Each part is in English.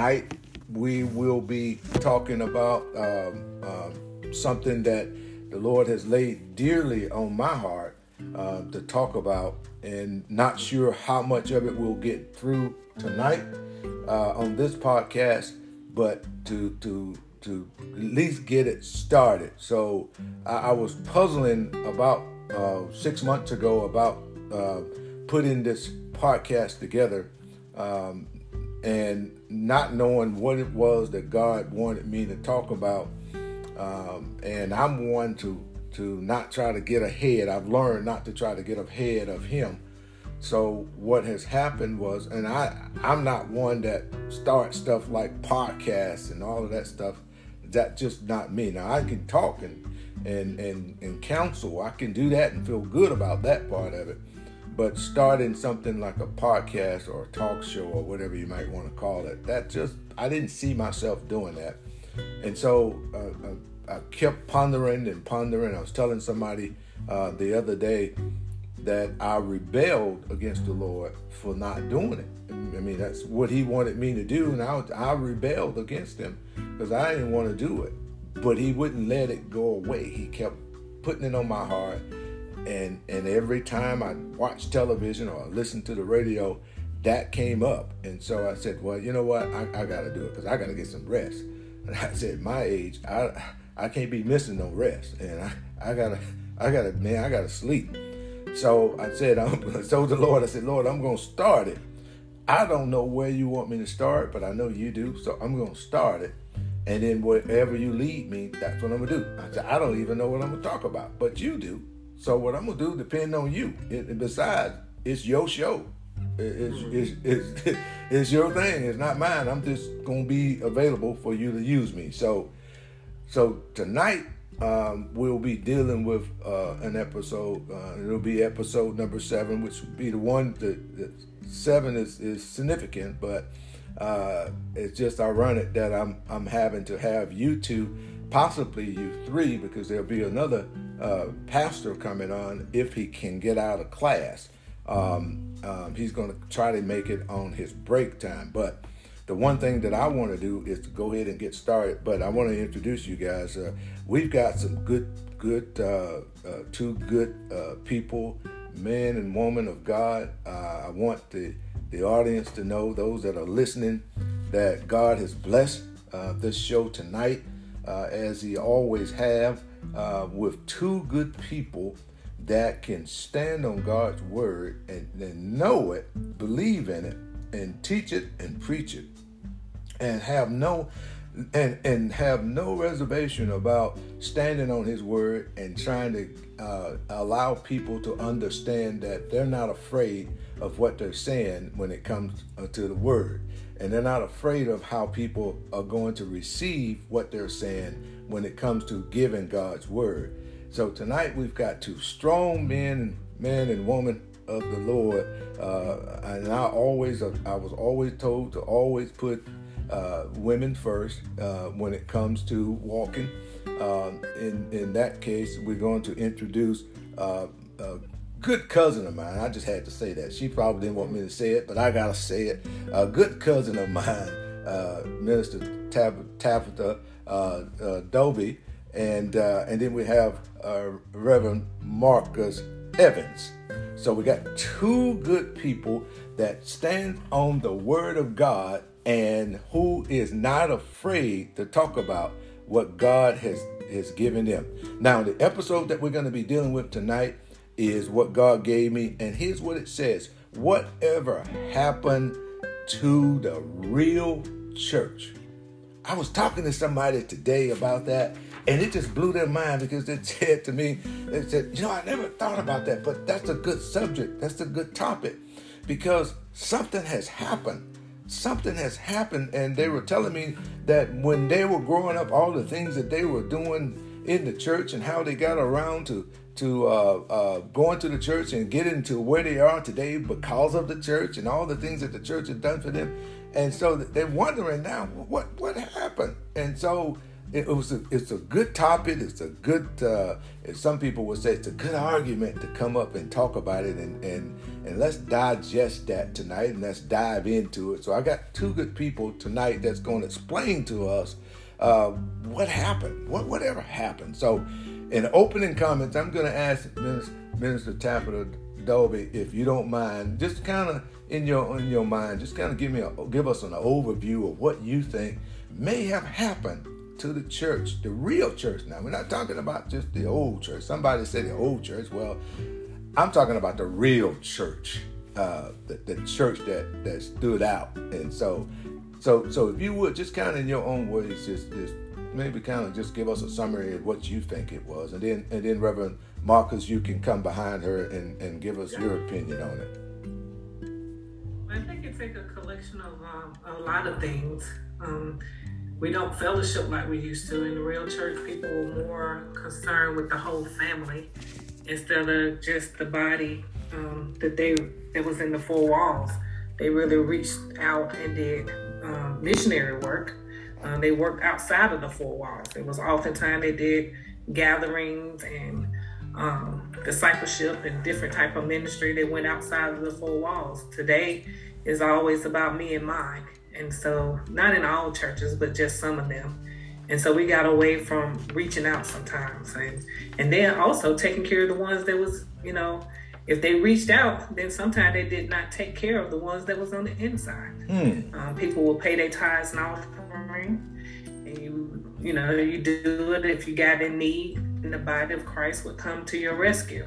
tonight we will be talking about um, um, something that the Lord has laid dearly on my heart uh, to talk about, and not sure how much of it we'll get through tonight uh, on this podcast, but to to to at least get it started. So I, I was puzzling about uh, six months ago about uh, putting this podcast together. Um, and not knowing what it was that God wanted me to talk about. Um, and I'm one to to not try to get ahead. I've learned not to try to get ahead of Him. So what has happened was, and I I'm not one that starts stuff like podcasts and all of that stuff. That just not me. Now I can talk and and and and counsel. I can do that and feel good about that part of it but starting something like a podcast or a talk show or whatever you might want to call it, that just, I didn't see myself doing that. And so uh, uh, I kept pondering and pondering. I was telling somebody uh, the other day that I rebelled against the Lord for not doing it. I mean, that's what He wanted me to do, and I, I rebelled against Him because I didn't want to do it. But He wouldn't let it go away. He kept putting it on my heart and and every time I watch television or listen to the radio, that came up, and so I said, well, you know what, I, I got to do it because I got to get some rest. And I said, my age, I I can't be missing no rest, and I I gotta I gotta man, I gotta sleep. So I said, I told the Lord, I said, Lord, I'm gonna start it. I don't know where you want me to start, but I know you do, so I'm gonna start it. And then wherever you lead me, that's what I'm gonna do. I said, I don't even know what I'm gonna talk about, but you do. So what I'm gonna do depend on you. It, besides, it's your show. It's, it's, it's, it's your thing. It's not mine. I'm just gonna be available for you to use me. So so tonight um, we'll be dealing with uh, an episode. Uh, it'll be episode number seven, which will be the one that, that seven is, is significant, but uh, it's just ironic that I'm I'm having to have you two, possibly you three, because there'll be another uh, pastor coming on if he can get out of class. Um, um, he's going to try to make it on his break time. But the one thing that I want to do is to go ahead and get started. But I want to introduce you guys. Uh, we've got some good, good, uh, uh two good uh, people, men and women of God. Uh, I want the the audience to know, those that are listening, that God has blessed this show tonight, as He always have uh, with two good people that can stand on God's word and, know it, believe in it, and teach it and preach it, and have no and and have no reservation about standing on his word and trying to uh, allow people to understand that they're not afraid of what they're saying when it comes uh, to the word. And they're not afraid of how people are going to receive what they're saying when it comes to giving God's word. So tonight we've got two strong men, man and woman of the Lord, uh, and I always, I was always told to always put uh, women first uh, when it comes to walking. Um, in in that case, we're going to introduce uh, a good cousin of mine. I just had to say that. She probably didn't want me to say it, but I gotta say it. A good cousin of mine, uh, Minister Tab- Tabitha uh, uh, Doby, and uh, and then we have Reverend Marcus Evans. So we got two good people that stand on the Word of God and who is not afraid to talk about what God has has given them. Now, the episode that we're going to be dealing with tonight is what God gave me, and here's what it says: Whatever happened to the real church? I was talking to somebody today about that, and it just blew their mind because they said to me, they said, You know, I never thought about that, but that's a good subject. That's a good topic because something has happened. Something has happened, and they were telling me that when they were growing up, all the things that they were doing in the church and how they got around to to uh, uh, going to the church and getting to where they are today because of the church and all the things that the church has done for them. And so they're wondering now what what happened. And so it was a, it's a good topic. It's a good. Uh, some people would say it's a good argument to come up and talk about it, and and and let's digest that tonight, and let's dive into it. So I got two good people tonight that's going to explain to us uh, what happened, what whatever happened. So, in opening comments, I'm going to ask Minister, Minister Tabitha Dolby, if you don't mind, just kind of in your in your mind, just kind of give me a give us an overview of what you think may have happened to the church, the real church. Now, we're not talking about just the old church. Somebody said the old church. Well, I'm talking about the real church, uh, the, the church that that stood out. And so, so, so if you would just kind of in your own words, just, just maybe kind of just give us a summary of what you think it was, and then and then Reverend Marcus, you can come behind her and, and give us your opinion on it. I think it's like a collection of um, a lot of things. Um, we don't fellowship like we used to. In the real church, people were more concerned with the whole family instead of just the body um, that they that was in the four walls. They really reached out and did um, missionary work. Um, they worked outside of the four walls. It was oftentimes they did gatherings and um, discipleship and different type of ministry. that went outside of the four walls. Today is always about me and mine. And so, not in all churches, but just some of them. And so we got away from reaching out sometimes, and and then also taking care of the ones that was, you know, if they reached out, then sometimes they did not take care of the ones that was on the inside. Hmm. Um, people will pay their tithes and offering, and you, you know, you do it if you got in need, and the body of Christ would come to your rescue.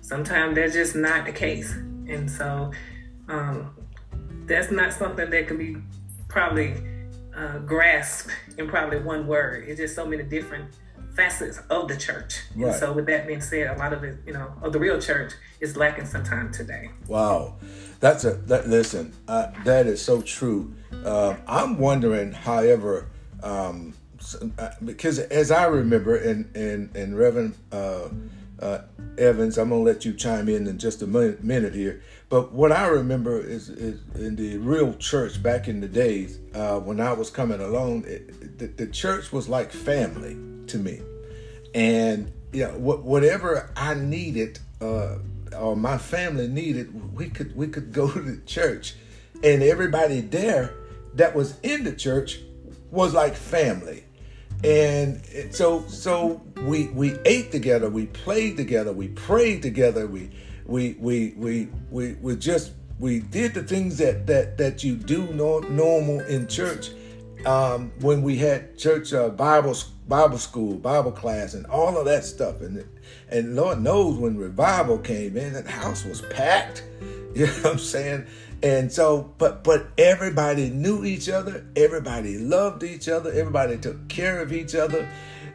Sometimes that's just not the case, and so um, that's not something that can be probably uh, grasp in probably one word. It's just so many different facets of the church. Right. And so, with that being said, a lot of it, you know, of the real church is lacking sometime today. Wow, that's a that. Listen, uh, that is so true. Uh, I'm wondering, however, um, because as I remember, and and and Reverend uh, uh, Evans, I'm gonna let you chime in in just a minute here. But what I remember is, is in the real church back in the days uh, when I was coming along, it, the, the, church was like family to me, and know, wh- whatever I needed uh, or my family needed, we could we could go to the church, and everybody there that was in the church was like family and so so we we ate together we played together we prayed together we we we we we, we just we did the things that that that you do no, normal in church um, when we had church uh, Bible Bible school Bible class and all of that stuff. And and Lord knows when revival came in that house was packed. You know what I'm saying and so but but everybody knew each other. Everybody loved each other. Everybody took care of each other.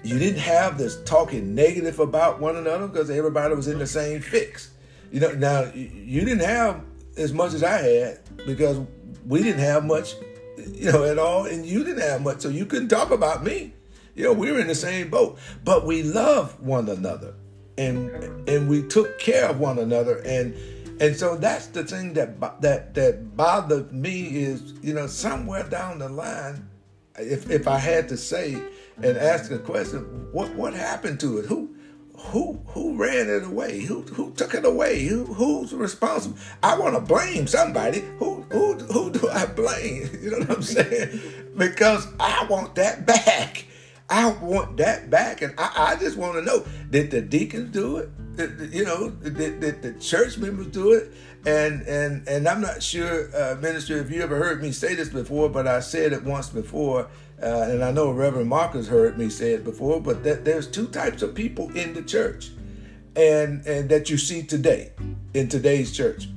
You didn't have this talking negative about one another because everybody was in the same fix. You know, now you didn't have as much as I had because we didn't have much, you know, at all, and you didn't have much, so you couldn't talk about me. You know, we were in the same boat, but we loved one another, and and we took care of one another, and and so that's the thing that that that bothered me is, you know, somewhere down the line, if if I had to say and ask the question, what what happened to it? Who who who ran it away? Who who took it away? Who who's responsible? I want to blame somebody. Who who who do I blame? You know what I'm saying? Because I want that back. I want that back, and I, I just want to know: Did the deacons do it? You know, did, the church members do it? And and and I'm not sure, uh, minister, if you ever heard me say this before, but I said it once before uh, and I know Reverend Marcus heard me say it before, but that there's two types of people in the church, and and that you see today in today's church.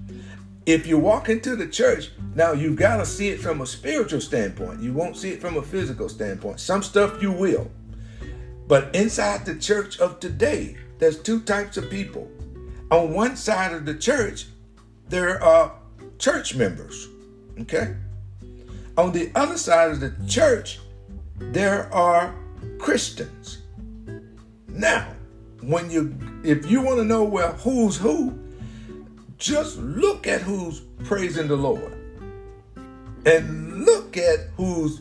If you walk into the church now, you've got to see it from a spiritual standpoint. You won't see it from a physical standpoint. Some stuff you will, but inside the church of today, there's two types of people. On one side of the church, there are church members. Okay. On the other side of the church, there are Christians. Now, when you if you want to know well who's who, just look at who's praising the Lord. And look at who's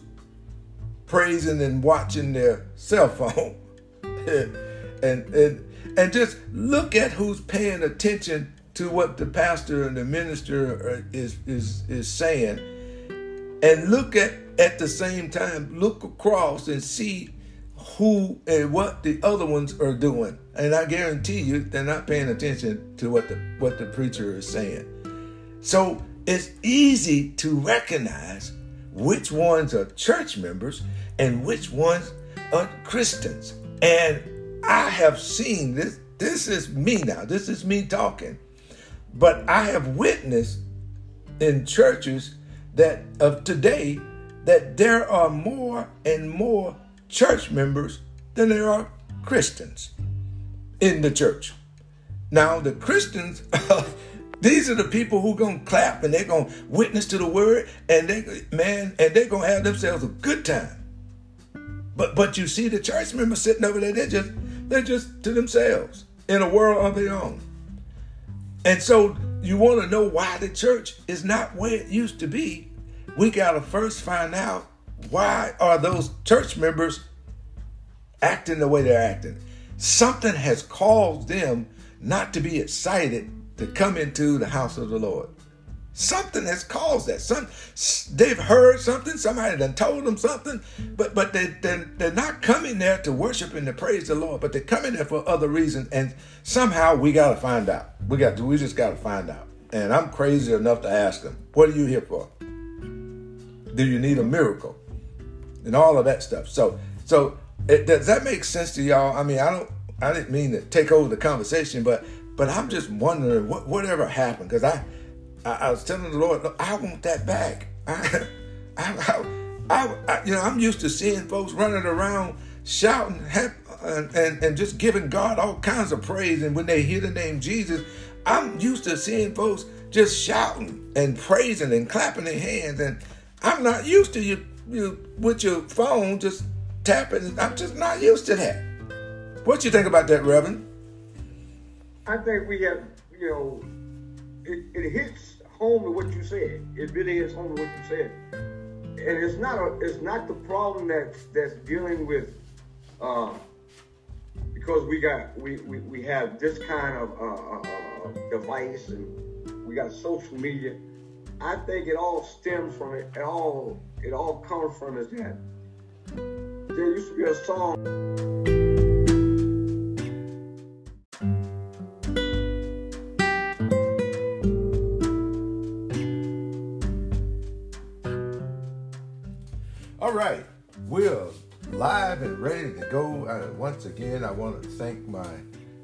praising and watching their cell phone. and, and and just look at who's paying attention to what the pastor and the minister is is is saying. And look at at the same time look across and see who and what the other ones are doing. And i guarantee you they're not paying attention to what the what the preacher is saying. So it's easy to recognize which ones are church members and which ones are christians. And i have seen this this is me now this is me talking but I have witnessed in churches that of today that there are more and more church members than there are Christians in the church. Now the Christians, these are the people who gonna clap and they're gonna witness to the word and they man and they're gonna have themselves a good time. But but you see the church members sitting over there, they're just they're just to themselves in a world of their own. And so you want to know why the church is not where it used to be. We got to first find out why are those church members acting the way they're acting. Something has caused them not to be excited to come into the house of the Lord. Something has caused that. Some they've heard something. Somebody done told them something, but but they they're, they're not coming there to worship and to praise the Lord. But they're coming there for other reasons, and somehow we got to find out. We got to. We just got to find out. And I'm crazy enough to ask them, "What are you here for? Do you need a miracle?" And all of that stuff. So so it, does that make sense to y'all? I mean, I don't. I didn't mean to take over the conversation, but but I'm just wondering what whatever happened because I I, I, was telling the Lord, I want that back. I, I, I, you know, I'm used to seeing folks running around shouting and, and, and just giving God all kinds of praise. And when they hear the name Jesus, I'm used to seeing folks just shouting and praising and clapping their hands. And I'm not used to you, you with your phone just tapping. I'm just not used to that. What you think about that, Reverend? I think we have, you know, it, it hits home to what you said. It really is home to what you said. And it's not a, it's not the problem that's that's dealing with uh, because we got we, we, we have this kind of uh, uh, uh, device and we got social media. I think it all stems from it. It all it all comes from is that there used to be a song. Live and ready to go. Uh, once again, I want to thank my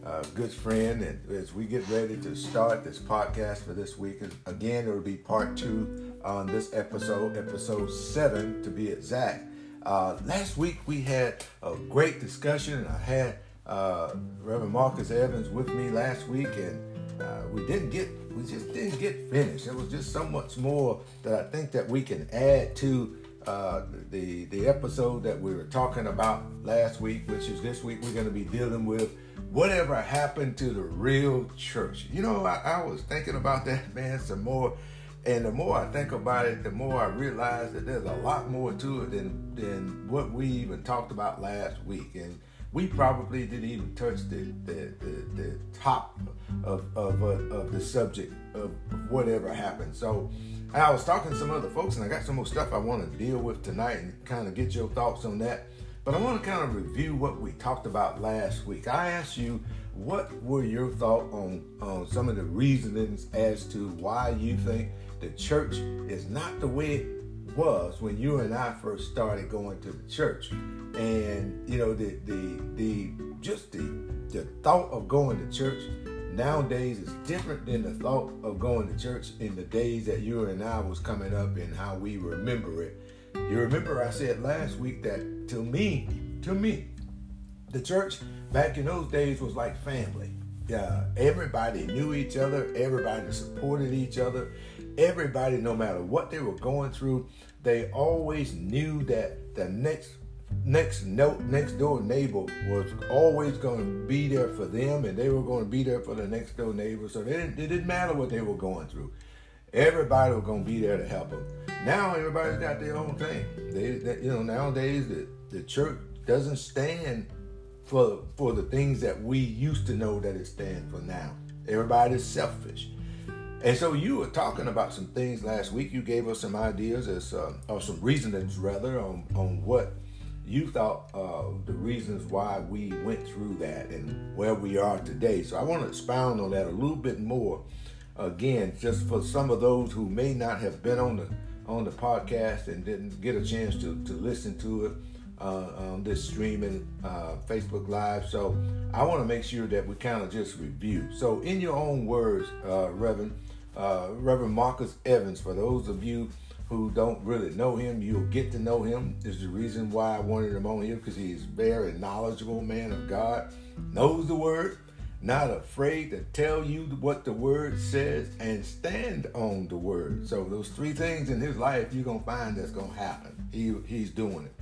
uh, good friend, and as we get ready to start this podcast for this week, again, it will be part two on this episode, episode seven to be exact. Uh, last week we had a great discussion. I had uh, Reverend Marcus Evans with me last week, and uh, we didn't get, we just didn't get finished. There was just so much more that I think that we can add to uh, the the episode that we were talking about last week, which is this week, we're going to be dealing with whatever happened to the real church. You know, I, I, was thinking about that man some more, and the more I think about it, the more I realize that there's a lot more to it than than what we even talked about last week, and we probably didn't even touch the the, the, the top of of, uh, of the subject of whatever happened. So I was talking to some other folks, and I got some more stuff I want to deal with tonight and kind of get your thoughts on that. But I want to kind of review what we talked about last week. I asked you what were your thoughts on, on some of the reasonings as to why you think the church is not the way was when you and I first started going to the church. And you know, the the the just the the thought of going to church nowadays is different than the thought of going to church in the days that you and I was coming up and how we remember it. You remember I said last week that to me, to me, the church back in those days was like family. Yeah, everybody knew each other, everybody supported each other, everybody, no matter what they were going through, they always knew that the next next no, next door neighbor was always going to be there for them, and they were going to be there for the next door neighbor. So they didn't, it didn't matter what they were going through. Everybody was gonna be there to help them. Now everybody's got their own thing. They, they you know, nowadays the, the church doesn't stand for for the things that we used to know that it stands for now. Everybody's selfish. And so you were talking about some things last week. You gave us some ideas as uh, or some reasonings rather on on what you thought uh, the reasons why we went through that and where we are today. So I want to expound on that a little bit more. Again, just for some of those who may not have been on the on the podcast and didn't get a chance to, to listen to it uh, on this streaming uh, Facebook Live. So I want to make sure that we kind of just review. So in your own words, uh, Reverend uh, Reverend Marcus Evans, for those of you who don't really know him, you'll get to know him. Is the reason why I wanted him on here because he's very knowledgeable man of God, knows the word, not afraid to tell you what the word says, and stand on the word. So those three things in his life you're gonna find that's gonna happen. He he's doing it.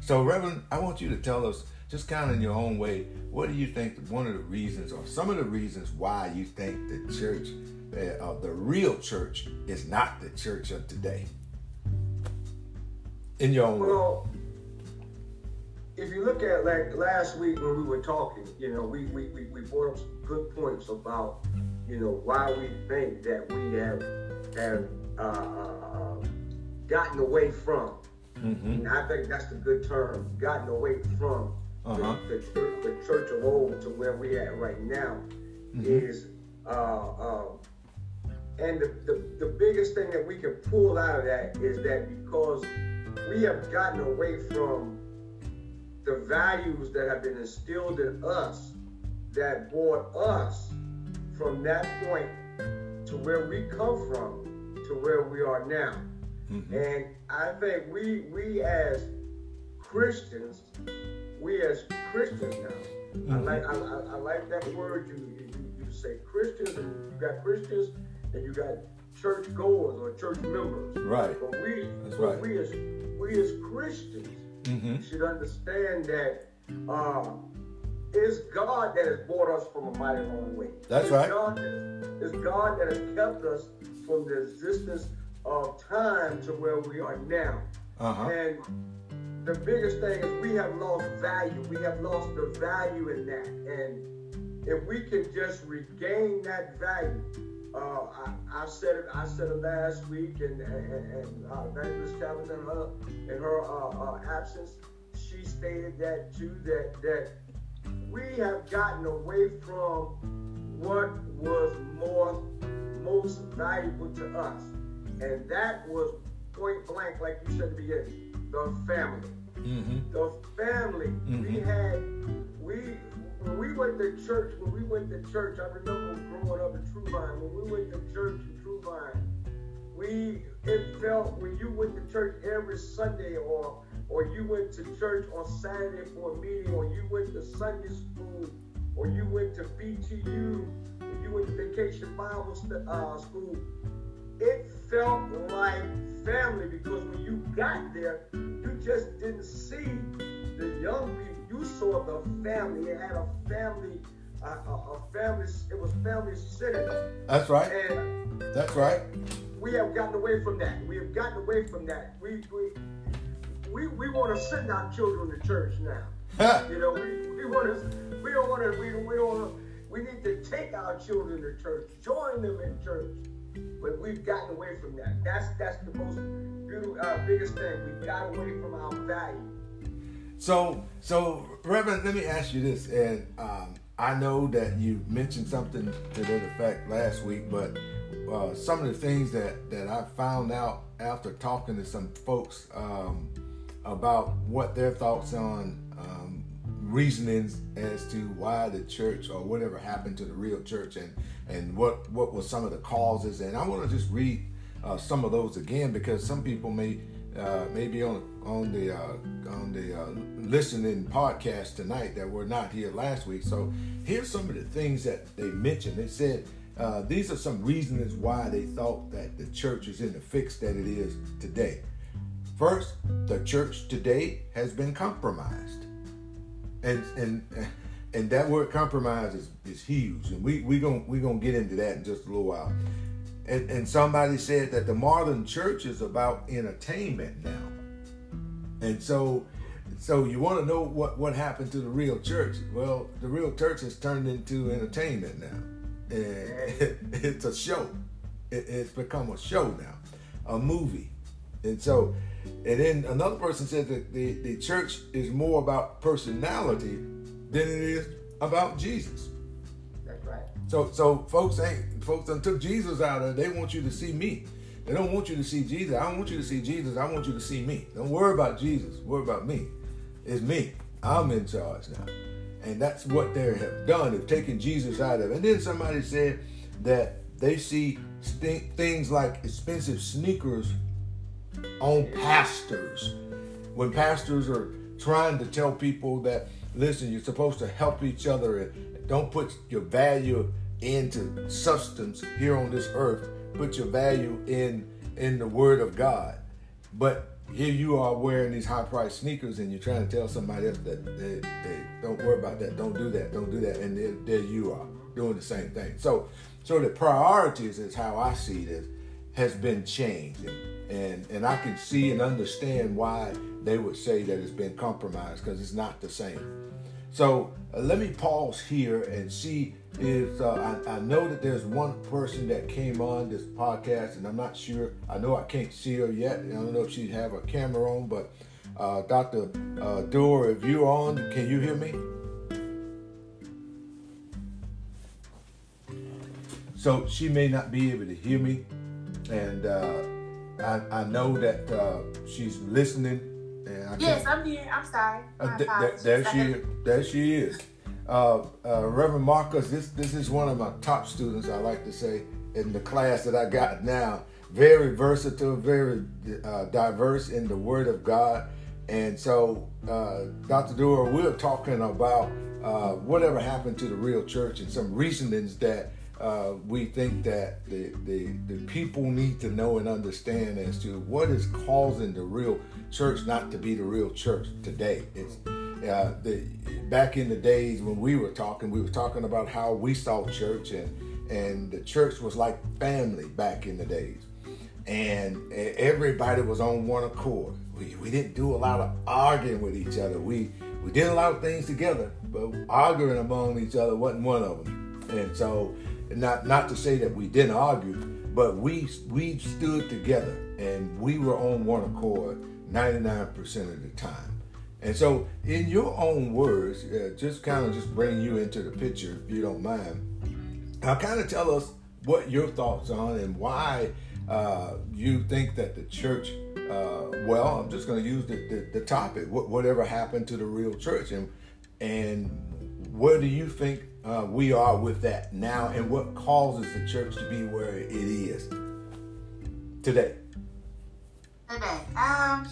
So Reverend, I want you to tell us just kind of in your own way, what do you think one of the reasons or some of the reasons why you think the church, uh, the real church, is not the church of today? in your own well, if you look at like last week when we were talking, you know, we we, we, we brought up some good points about, you know, why we think that we have have uh, uh, gotten away from. Mm-hmm. And I think that's the good term, gotten away from uh-huh. the, the, church, the church of old to where we at right now mm-hmm. is uh, uh, and the, the, the biggest thing that we can pull out of that is that because we have gotten away from the values that have been instilled in us that brought us from that point to where we come from to where we are now. Mm-hmm. And I think we we as Christians, we as Christians now, mm-hmm. I like I, I, I, like that word you, you you say Christians and you got Christians and you got church goers or church members. Right. But we, That's but right. we as we as Christians mm-hmm. should understand that uh, it's God that has brought us from a mighty long way. That's it's right. God it's God that has kept us from the existence of time to where we are now. Uh-huh. And the biggest thing is we have lost value. We have lost the value in that. And if we can just regain that value, uh, I, I, said it. I said it last week, and and, and uh, Evangelist in her in her uh, uh, absence, she stated that too. That that we have gotten away from what was more most valuable to us, and that was point blank, like you said at the beginning, the family. Mm-hmm. The family. Mm-hmm. We had we when we went to church, when we went to church, I remember growing up in True Vine, when we went to church in True Vine, we it felt when you went to church every Sunday or or you went to church on Saturday for a meeting or you went to Sunday school or you went to BTU or you went to vacation Bible uh, school, it felt like family because when you got there, you just didn't see the young people you saw the family. It had a family, a, a, a family. It was family centered. That's right. And that's right. We have gotten away from that. We have gotten away from that. We we we, we want to send our children to church now. you know, we, we want to. We don't want to. We, we don't. We need to take our children to church, join them in church. But we've gotten away from that. That's that's the most beautiful, uh, biggest thing. we've got away from our value. So, so Reverend, let me ask you this, and um, I know that you mentioned something to that effect last week, but uh, some of the things that that I found out after talking to some folks um, about what their thoughts on um, reasonings as to why the church or whatever happened to the real church, and and what what was some of the causes, and I want to just read uh, some of those again because some people may uh, maybe on on the uh, on the uh, listening podcast tonight that were not here last week. So here's some of the things that they mentioned. They said uh, these are some reasons why they thought that the church is in the fix that it is today. First, the church today has been compromised, and and and that word compromise is, is huge, and we we gonna we gonna get into that in just a little while. and, and somebody said that the modern church is about entertainment now. And so so you want to know what, what happened to the real church? Well, the real church has turned into entertainment now. And it's a show. It, it's become a show now, a movie. And so, and then another person said that the, the church is more about personality than it is about Jesus. That's right. So so folks ain't folks done took Jesus out of. They want you to see me. They don't want you to see Jesus. I don't want you to see Jesus. I want you to see me. Don't worry about Jesus. Worry about me. It's me. I'm in charge now. And that's what they have done. They've taken Jesus out of. And then somebody said that they see st- things like expensive sneakers on pastors. When pastors are trying to tell people that, listen, you're supposed to help each other don't put your value into substance here on this earth. Put your value in in the Word of God. But here you are wearing these high priced sneakers and you're trying to tell somebody else that they, they don't worry about that, don't do that, don't do that, and there, you are doing the same thing. So, so the priorities is how I see this has been changed, and, and I can see and understand why they would say that it's been compromised because it's not the same. So uh, let me pause here and see if uh, I, I, know that there's one person that came on this podcast, and I'm not sure. I know I can't see her yet. I don't know if she have a camera on, but uh, Dr. Uh, if you're on, can you hear me? So she may not be able to hear me, and uh, I, I know that uh, she's listening yes, I'm here. I'm sorry. Uh, th- th- there she, there she is. Uh, uh, Reverend Marcus, this this is one of my top students. I like to say in the class that I got now. Very versatile, very uh, diverse in the Word of God, and so uh, Dr. Dewar, we're talking about uh, whatever happened to the real church and some reasonings that uh, we think that the, the, the people need to know and understand as to what is causing the real church not to be the real church today. It's uh, the back in the days when we were talking, we were talking about how we saw church and and the church was like family back in the days, and everybody was on one accord. We, we didn't do a lot of arguing with each other. We we did a lot of things together, but arguing among each other wasn't one of them. And so not not to say that we didn't argue, but we we stood together and we were on one accord 99% of the time. And so, in your own words, uh, just kind of just bring you into the picture, if you don't mind. Now, kind of tell us what your thoughts on and why uh, you think that the church. Uh, well, I'm just going to use the, the, the topic. What, whatever happened to the real church, and and where do you think uh, we are with that now, and what causes the church to be where it is today? Today, um,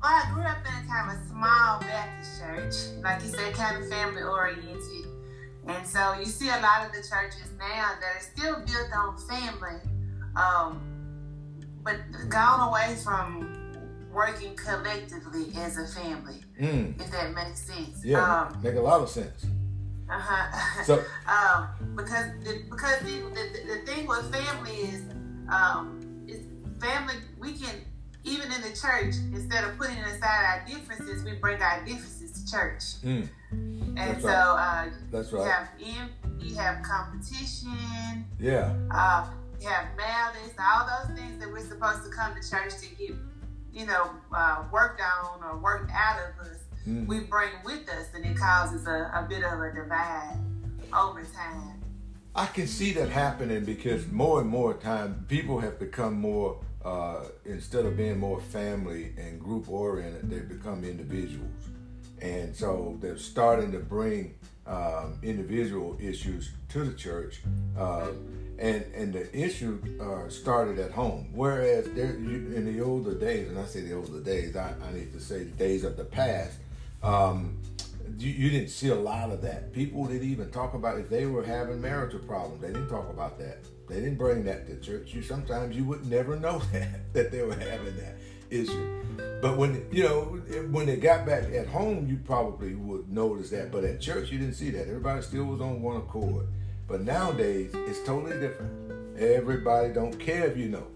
well, I grew up in a kind of a small Baptist church, like you said, kind of family oriented, and so you see a lot of the churches now that are still built on family, um, but gone away from working collectively as a family. Mm. If that makes sense. Yeah, um, make a lot of sense. Uh huh. So, um, because the, because the, the, the thing with family is, um, family. We can even in the church instead of putting aside our differences, we bring our differences to church. Mm. And That's so right. uh, That's right. You have envy, you have competition. Yeah. Uh, you have malice, all those things that we're supposed to come to church to get, you know, uh, worked on or worked out of us mm. we bring with us, and it causes a, a bit of a divide over time. I can see that happening because more and more time people have become more uh, instead of being more family and group oriented, they've become individuals, and so they're starting to bring um, individual issues to the church, uh, and and the issue uh, started at home. Whereas there, you, in the older days, and I say the older days, I, I need to say the days of the past, um, you, you, didn't see a lot of that. People didn't even talk about if they were having marital problems. They didn't talk about that. They didn't bring that to church. You sometimes you would never know that that they were having that issue. But when you know when they got back at home, you probably would notice that. But at church, you didn't see that. Everybody still was on one accord. But nowadays, it's totally different. Everybody don't care if you know.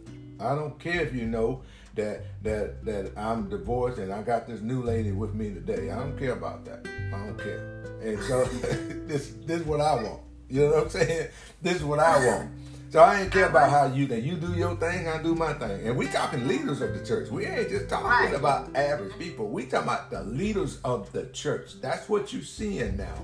I don't care if you know that that that I'm divorced and I got this new lady with me today. I don't care about that. I don't care. And so this this is what I want. You know what I'm saying? This is what I want. So I ain't care about how you think. You do your thing, I do my thing. And we talking leaders of the church. We ain't just talking right. about average people. We talking about the leaders of the church. That's what you're seeing now.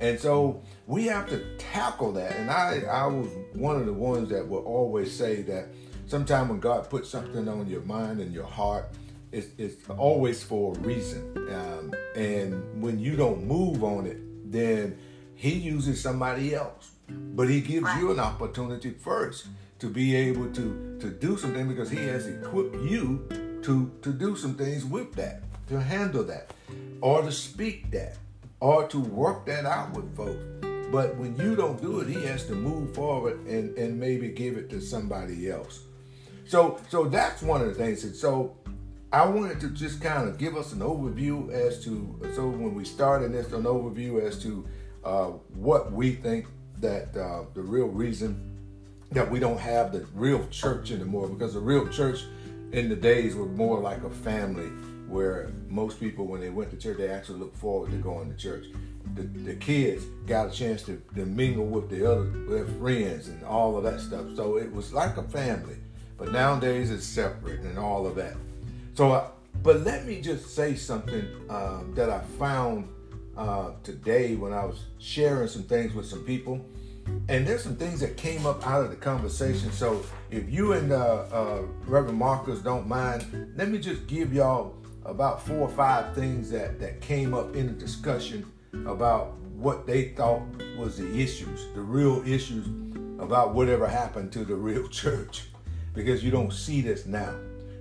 And so we have to tackle that. And I, I was one of the ones that will always say that sometimes when God puts something on your mind and your heart, it's, it's always for a reason. Um, and when you don't move on it, then He uses somebody else. But He gives you an opportunity first to be able to, to do something because He has equipped you to, to do some things with that, to handle that, or to speak that, or to work that out with folks. But when you don't do it, He has to move forward and, and maybe give it to somebody else. So so that's one of the things. And so I wanted to just kind of give us an overview as to so when we started this, an overview as to uh, what we think that uh, the real reason that we don't have the real church anymore because the real church in the days were more like a family where most people when they went to church they actually looked forward to going to church. The, the kids got a chance to, to mingle with the other friends and all of that stuff. So it was like a family. But nowadays it's separate and all of that. So, uh, but let me just say something um, that I found uh, today when I was sharing some things with some people. And there's some things that came up out of the conversation. So if you and uh, uh, Reverend Marcus don't mind, let me just give y'all about four or five things that, that came up in the discussion about what they thought was the issues, the real issues about whatever happened to the real church because you don't see this now.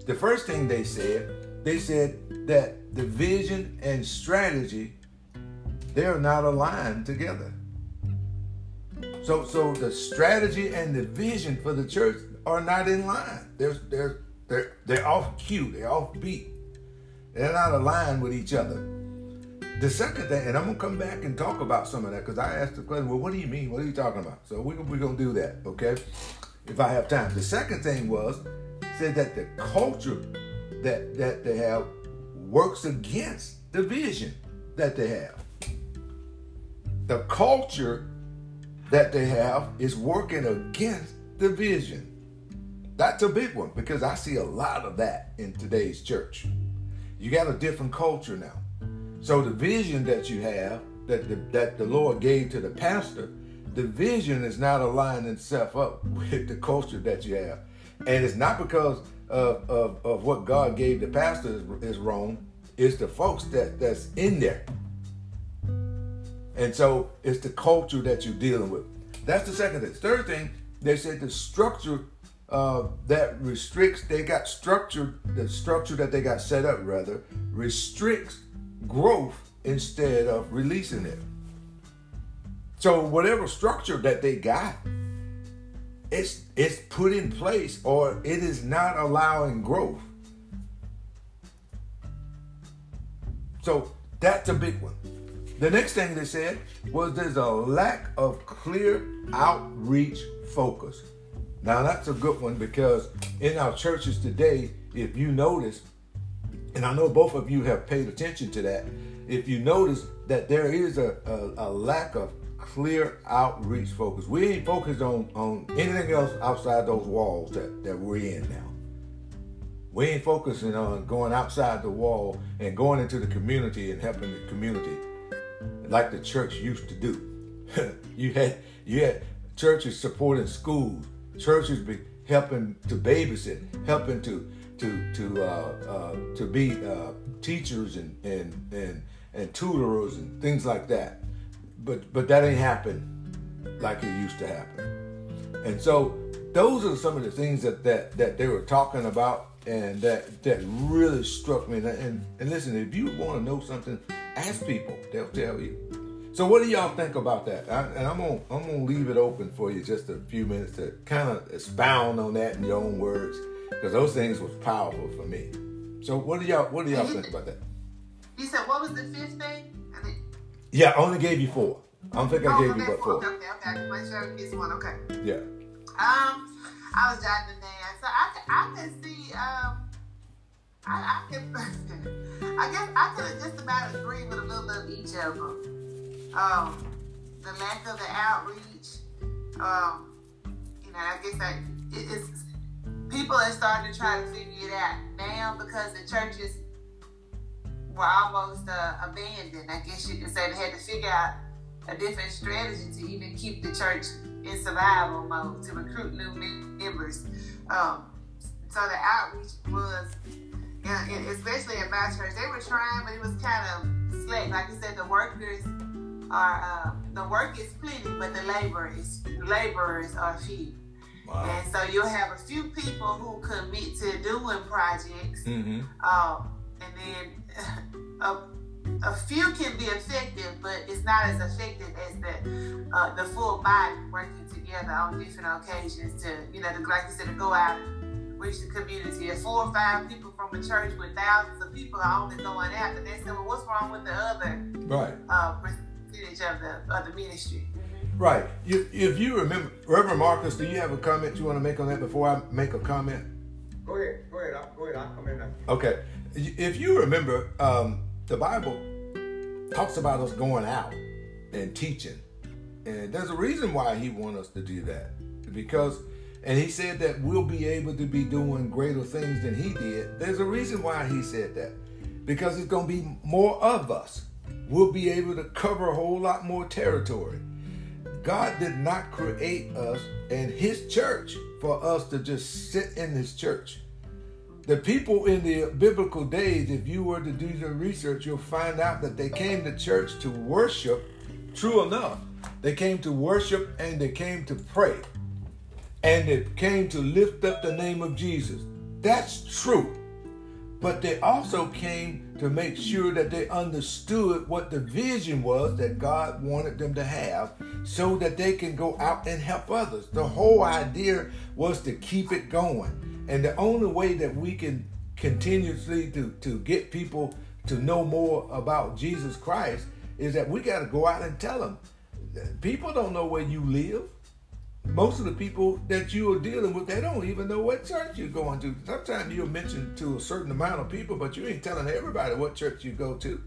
The first thing they said, they said that the vision and strategy they're not aligned together. So so the strategy and the vision for the church are not in line. They're they're they're they're off cue, they're off beat. They're not aligned with each other. The second thing, and I'm gonna come back and talk about some of that because I asked the question, well, what do you mean? What are you talking about? So we, we're gonna do that, okay? if I have time. The second thing was said that the culture that that they have works against the vision that they have. The culture that they have is working against the vision. That's a big one because I see a lot of that in today's church. You got a different culture now. So the vision that you have that the, that the Lord gave to the pastor the vision is not aligning itself up with the culture that you have. And it's not because of, of, of what God gave the pastor is, is wrong. It's the folks that, that's in there. And so it's the culture that you're dealing with. That's the second thing. Third thing, they said the structure uh, that restricts, they got structure, the structure that they got set up rather, restricts growth instead of releasing it. So whatever structure that they got, it's it's put in place or it is not allowing growth. So that's a big one. The next thing they said was there's a lack of clear outreach focus. Now that's a good one because in our churches today, if you notice, and I know both of you have paid attention to that, if you notice that there is a, a, a lack of clear outreach focus. We ain't focused on, on anything else outside those walls that, that we're in now. We ain't focusing on going outside the wall and going into the community and helping the community like the church used to do. you had you had churches supporting schools, churches be helping to babysit, helping to to to uh, uh, to be uh, teachers and and and and tutorers and things like that but but that ain't happened like it used to happen. And so those are some of the things that that that they were talking about and that that really struck me. And and, and listen, if you want to know something, ask people; they'll tell you. So what do y'all think about that? I, and I'm gonna I'm gonna leave it open for you just a few minutes to kind of expound on that in your own words, because those things was powerful for me. So what do y'all what do y'all think about that? You said what was the fifth thing? Yeah, I only gave you four. I don't think I oh, gave okay, you but four. Okay, okay, okay. My sure one. Okay. Yeah. Um, I was jotting down, so I I can see um. I, I can, I guess I could have just about agree with a little of each of them. Um, the lack of the outreach, um, you know, I guess that it, it's people are starting to try to figure it out now because the churches were almost uh, abandoned. I guess you could say they had to figure out a different strategy to even keep the church in survival mode to recruit new members. Um, so the outreach was, you know, especially in my church, they were trying, but it was kind of slack. Like you said, the workers are uh, the work is plenty, but the labor is laborers are few. Wow. And so you'll have a few people who commit to doing projects, mm-hmm. um, and then a, a, few can be effective, but it's not as effective as the uh, the full body working together on different occasions to, you know, to, like you said, to go out and reach the community. If four or five people from a church with thousands of people are only going out, and they say, well, what's wrong with the other right. Uh, percentage of the, of the ministry? Right. You, if you remember, Reverend Marcus, do you have a comment you want to make on that before I make a comment? Go ahead. Go ahead. I'll, go ahead. I'll come in. Now. Okay. If you remember, um, the Bible talks about us going out and teaching, and there's a reason why He wants us to do that because. And he said that we'll be able to be doing greater things than he did. There's a reason why he said that. Because it's going to be more of us. We'll be able to cover a whole lot more territory. God did not create us and His church for us to just sit in His church. The people in the biblical days, if you were to do the research, you'll find out that they came to church to worship. True enough, they came to worship and they came to pray. And they came to lift up the name of Jesus. That's true. But they also came to make sure that they understood what the vision was that God wanted them to have so that they can go out and help others. The whole idea was to keep it going. And the only way that we can continuously to, to get people to know more about Jesus Christ is that we got to go out and tell them. People don't know where you live most of the people that you are dealing with, they don't even know what church you're going to. Sometimes you'll mention to a certain amount of people, but you ain't telling everybody what church you go to.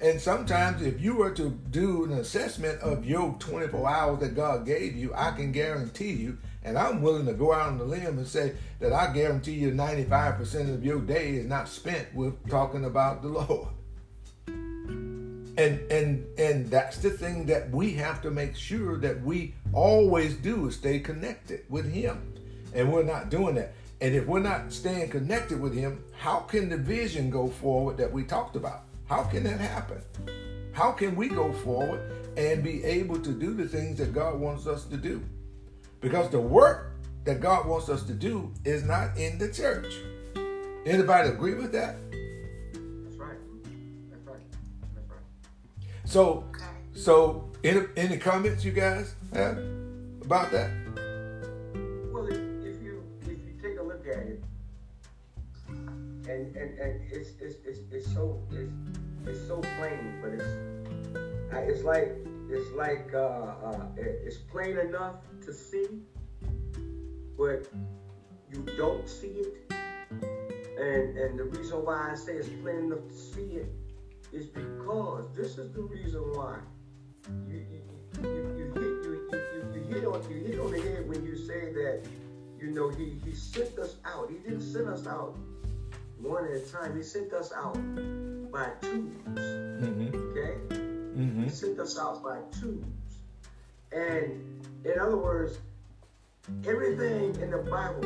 And sometimes, if you were to do an assessment of your 24 hours that God gave you, I can guarantee you, and I'm willing to go out on the limb and say that I guarantee you 95% of your day is not spent with talking about the Lord and and and that's the thing that we have to make sure that we always do is stay connected with him. And we're not doing that. And if we're not staying connected with him how can the vision go forward that we talked about? How can that happen? How can we go forward and be able to do the things that god wants us to do? Because the work that god wants us to do is not in the church. Anybody agree with that So, so any any comments you guys have about that? Well, if, if you if you take a look at it, and and, and it's, it's it's it's so it's it's so plain, but it's uh, it's like it's like uh, uh, it's plain enough to see, but you don't see it. And and the reason why I say it's plain enough to see it is because this is the reason why you, you, you, you, hit, you, you, you, hit on, you hit on the head when you say that, you know, he, he sent us out. He didn't send us out one at a time. He sent us out by twos. Mm-hmm. Okay? Mm-hmm. He sent us out by twos. And in other words, everything in the Bible,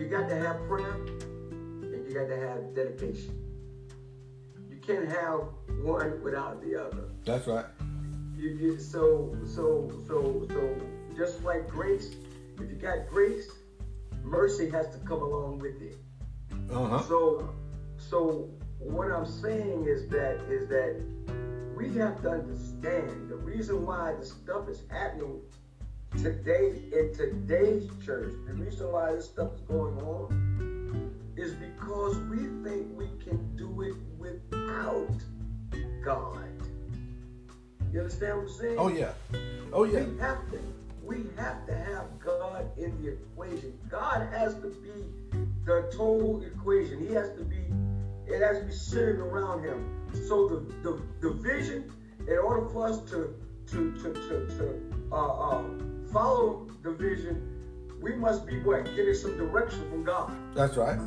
you got to have prayer and you got to have dedication can't have one without the other. That's right. You, you, so so so so just like grace, if you got grace, mercy has to come along with it. Uh-huh. So so what I'm saying is that is that we have to understand the reason why the stuff is happening today in today's church, the reason why this stuff is going on is because we think we can do it without God. You understand what I'm saying? Oh yeah. Oh yeah. We have to we have to have God in the equation. God has to be the total equation. He has to be, it has to be centered around him. So the, the, the vision, in order for us to to to to, to uh, uh, follow the vision, we must be what? Getting some direction from God. That's right.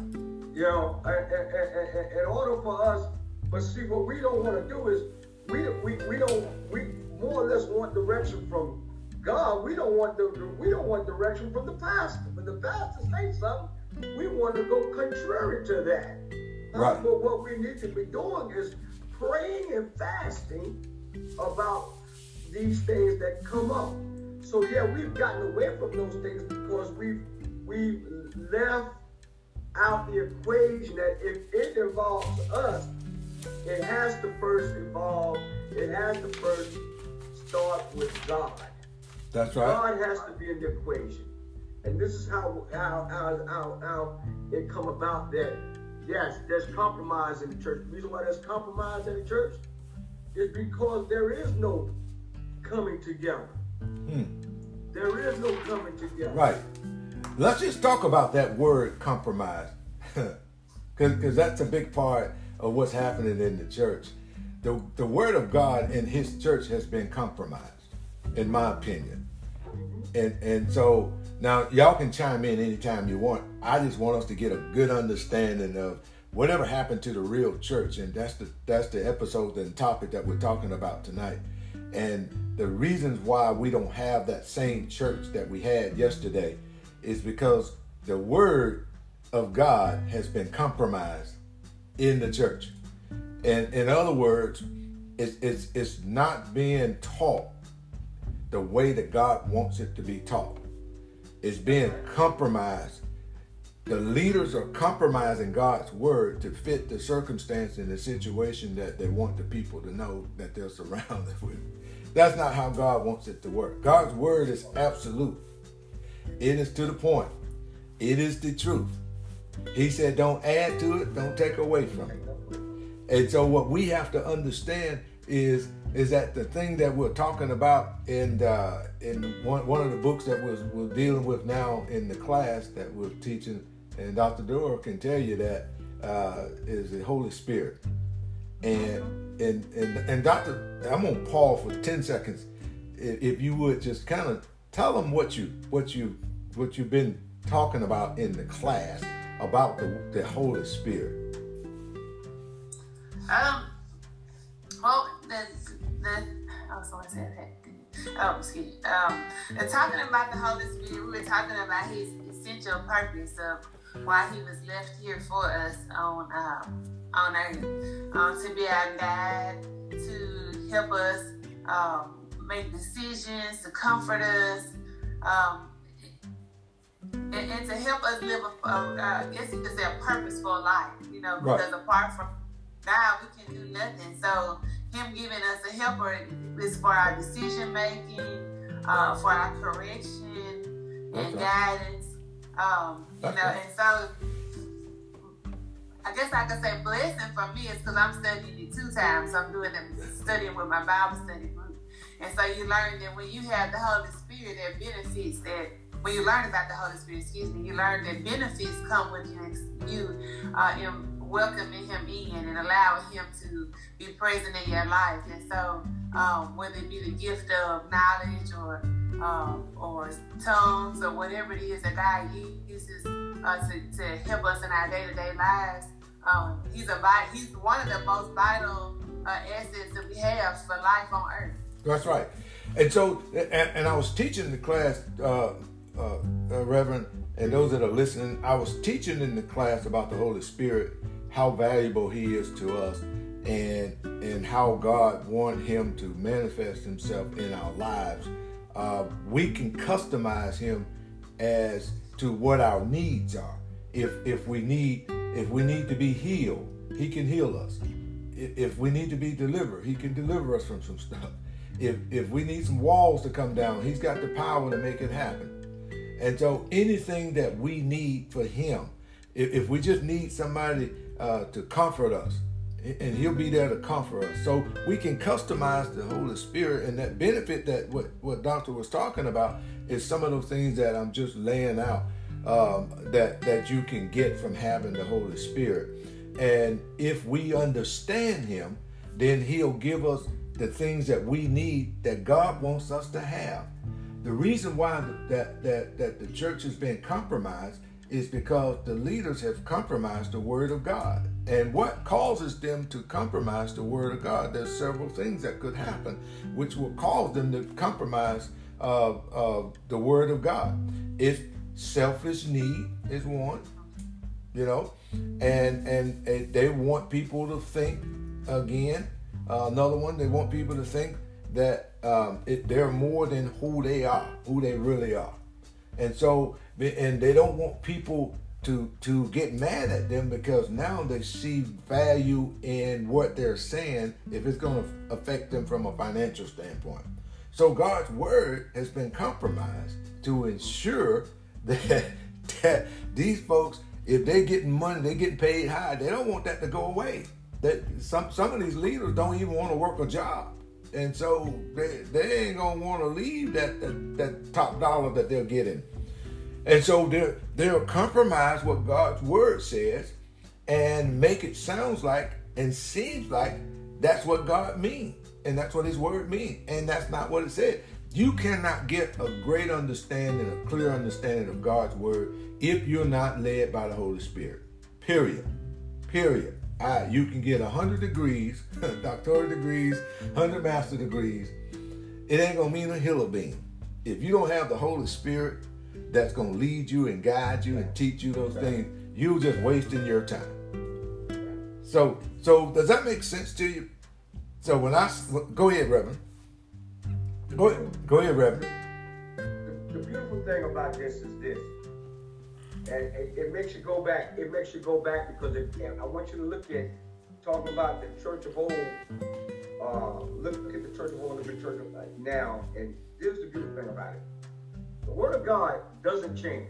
You know, in order for us, but see, what we don't want to do is we we, we don't we more or less want direction from God. We don't want the we don't want direction from the pastor. When the pastor says something, we want to go contrary to that. Uh, right. But what we need to be doing is praying and fasting about these things that come up. So yeah, we've gotten away from those things because we've we've left out the equation that if it involves us, it has to first involve, it has to first start with God. That's right. God has to be in the equation. And this is how how how how, how it come about that yes, there's compromise in the church. The reason why there's compromise in the church is because there is no coming together. Hmm. There is no coming together. Right. Let's just talk about that word compromise. Because that's a big part of what's happening in the church. The, the word of God in his church has been compromised, in my opinion. And and so now y'all can chime in anytime you want. I just want us to get a good understanding of whatever happened to the real church, and that's the that's the episode and topic that we're talking about tonight. And the reasons why we don't have that same church that we had yesterday is because the word of God has been compromised in the church. And in other words, it's, it's, it's not being taught the way that God wants it to be taught. It's being compromised. The leaders are compromising God's word to fit the circumstance and the situation that they want the people to know that they're surrounded with. That's not how God wants it to work. God's word is absolute. It is to the point. It is the truth. He said, don't add to it, don't take away from it. And so what we have to understand is is that the thing that we're talking about in uh, in one, one of the books that we're, dealing with now in the class that we're teaching, and Dr. Dora can tell you that uh, is the Holy Spirit. And and and and Doctor, I'm gonna pause for ten seconds, if you would just kind of tell them what you what you what you've been talking about in the class about the the Holy Spirit. Um. Well, the the I was going that. Oh, excuse me. Um, and talking about the Holy Spirit, we were talking about his essential purpose of why he was left here for us on um, on earth um, to be our guide, to help us um, make decisions, to comfort us, um, and, and, to help us live a, a uh, I guess you could say a purposeful life. You know, because apart from God, we can do nothing. So Him giving us a helper is for our decision making, uh, for our correction and guidance. Um, you know, and so I guess I could say blessing for me is because I'm studying it two times. I'm doing it studying with my Bible study group. And so you learn that when you have the Holy Spirit, there benefits that when you learn about the Holy Spirit, excuse me, you learn that benefits come when you you uh, in welcoming Him in and allowing Him to be present in your life. And so, um, whether it be the gift of knowledge or um, or tongues or whatever it is that God uses uh, to, to help us in our day to day lives, um, he's a he's one of the most vital uh, assets that we have for life on earth. That's right. And so, and, and I was teaching the class, uh, uh, Reverend, and those that are listening, I was teaching in the class about the Holy Spirit, how valuable He is to us, and and how God want Him to manifest Himself in our lives. Uh, we can customize Him as to what our needs are. If if we need if we need to be healed, He can heal us. If we need to be delivered, He can deliver us from some stuff. If if we need some walls to come down, He's got the power to make it happen. And so anything that we need for Him, if, if we just need somebody uh, to comfort us, and he'll be there to comfort us. So we can customize the Holy Spirit and that benefit that what, what Doctor was talking about is some of those things that I'm just laying out um, that that you can get from having the Holy Spirit. And if we understand him, then he'll give us the things that we need that God wants us to have. The reason why that that that the church has been compromised is because the leaders have compromised the word of God. And what causes them to compromise the word of God? There's several things that could happen which will cause them to compromise uh, uh, the word of God. If selfish need is one, you know, and and, and they want people to think again. Uh, another one, they want people to think that um, it, they're more than who they are, who they really are, and so and they don't want people to to get mad at them because now they see value in what they're saying if it's going to affect them from a financial standpoint. So God's word has been compromised to ensure that that these folks, if they're getting money, they're getting paid high, they don't want that to go away. That some some of these leaders don't even want to work a job. And so they, they ain't gonna want to leave that, that that top dollar that they're getting. And so they're they'll compromise what God's word says and make it sounds like and seems like that's what God means. And that's what his word means. And that's not what it said. You cannot get a great understanding, a clear understanding of God's word if you're not led by the Holy Spirit. Period. Period. I, you can get 100 degrees, doctoral degrees, 100 master degrees. It ain't going to mean a hill of bean. If you don't have the Holy Spirit that's going to lead you and guide you and teach you those things, you're just wasting your time. So, so does that make sense to you? So when I go ahead, Reverend. Go ahead, go ahead, Reverend. The, the beautiful thing about this is this, and it, it, makes you go back. It makes you go back because it, I want you to look at talking about the church of old. Uh, look at the church of old and the church of now, and here's the beautiful thing about it: the word of God doesn't change.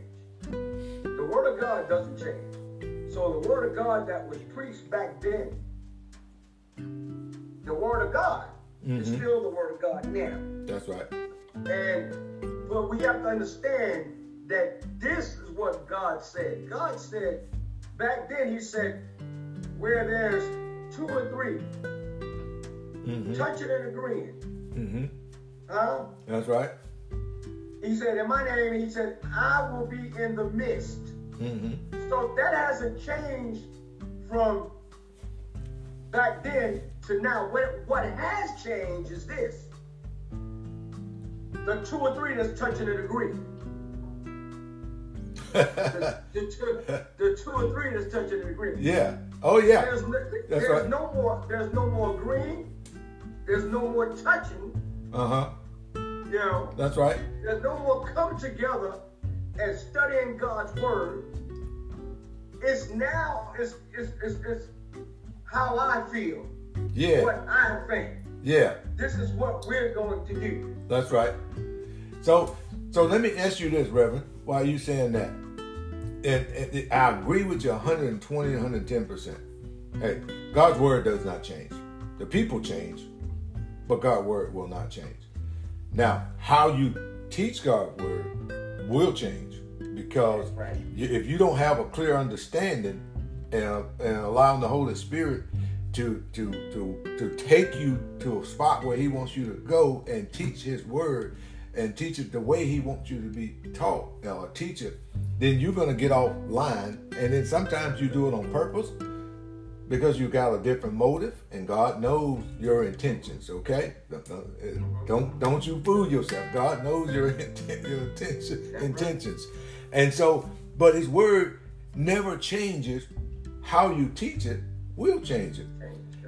The word of God doesn't change. So the word of God that was preached back then, the word of God mm-hmm. is still the word of God now. That's right. And but we have to understand that this is what God said. God said back then, He said, where there's two or 3 mm-hmm. touching and agreeing. Mm-hmm. Huh? That's right. He said, in my name, he said, I will be in the midst. Mm-hmm. So that hasn't changed from back then to now. What, what has changed is this the two or three that's touching and agreeing. The, the, two, the two or three that's touching and agreeing. Yeah. Oh yeah. There's, no, there's right. no more. There's no more agreeing. There's no more touching. Uh huh. You know. That's right. There's no more coming together and studying God's word. It's now. It's it's it's, it's how I feel. Yeah. What I think. Yeah. This is what we're going to do. That's right. So, so let me ask you this, Reverend. Why are you saying that? And, and I agree with you 120, 110 percent. Hey, God's word does not change. The people change, but God's word will not change. Now, how you teach God's word will change because right. if you don't have a clear understanding and, and allowing the Holy Spirit to to to to take you to a spot where he wants you to go and teach his word and teach it the way he wants you to be taught or teach it then you're going to get off line and then sometimes you do it on purpose because you got a different motive and god knows your intentions okay? Uh, don't don't you fool yourself. God knows your, your intention, intentions. And so but his word never changes how you teach it will change it.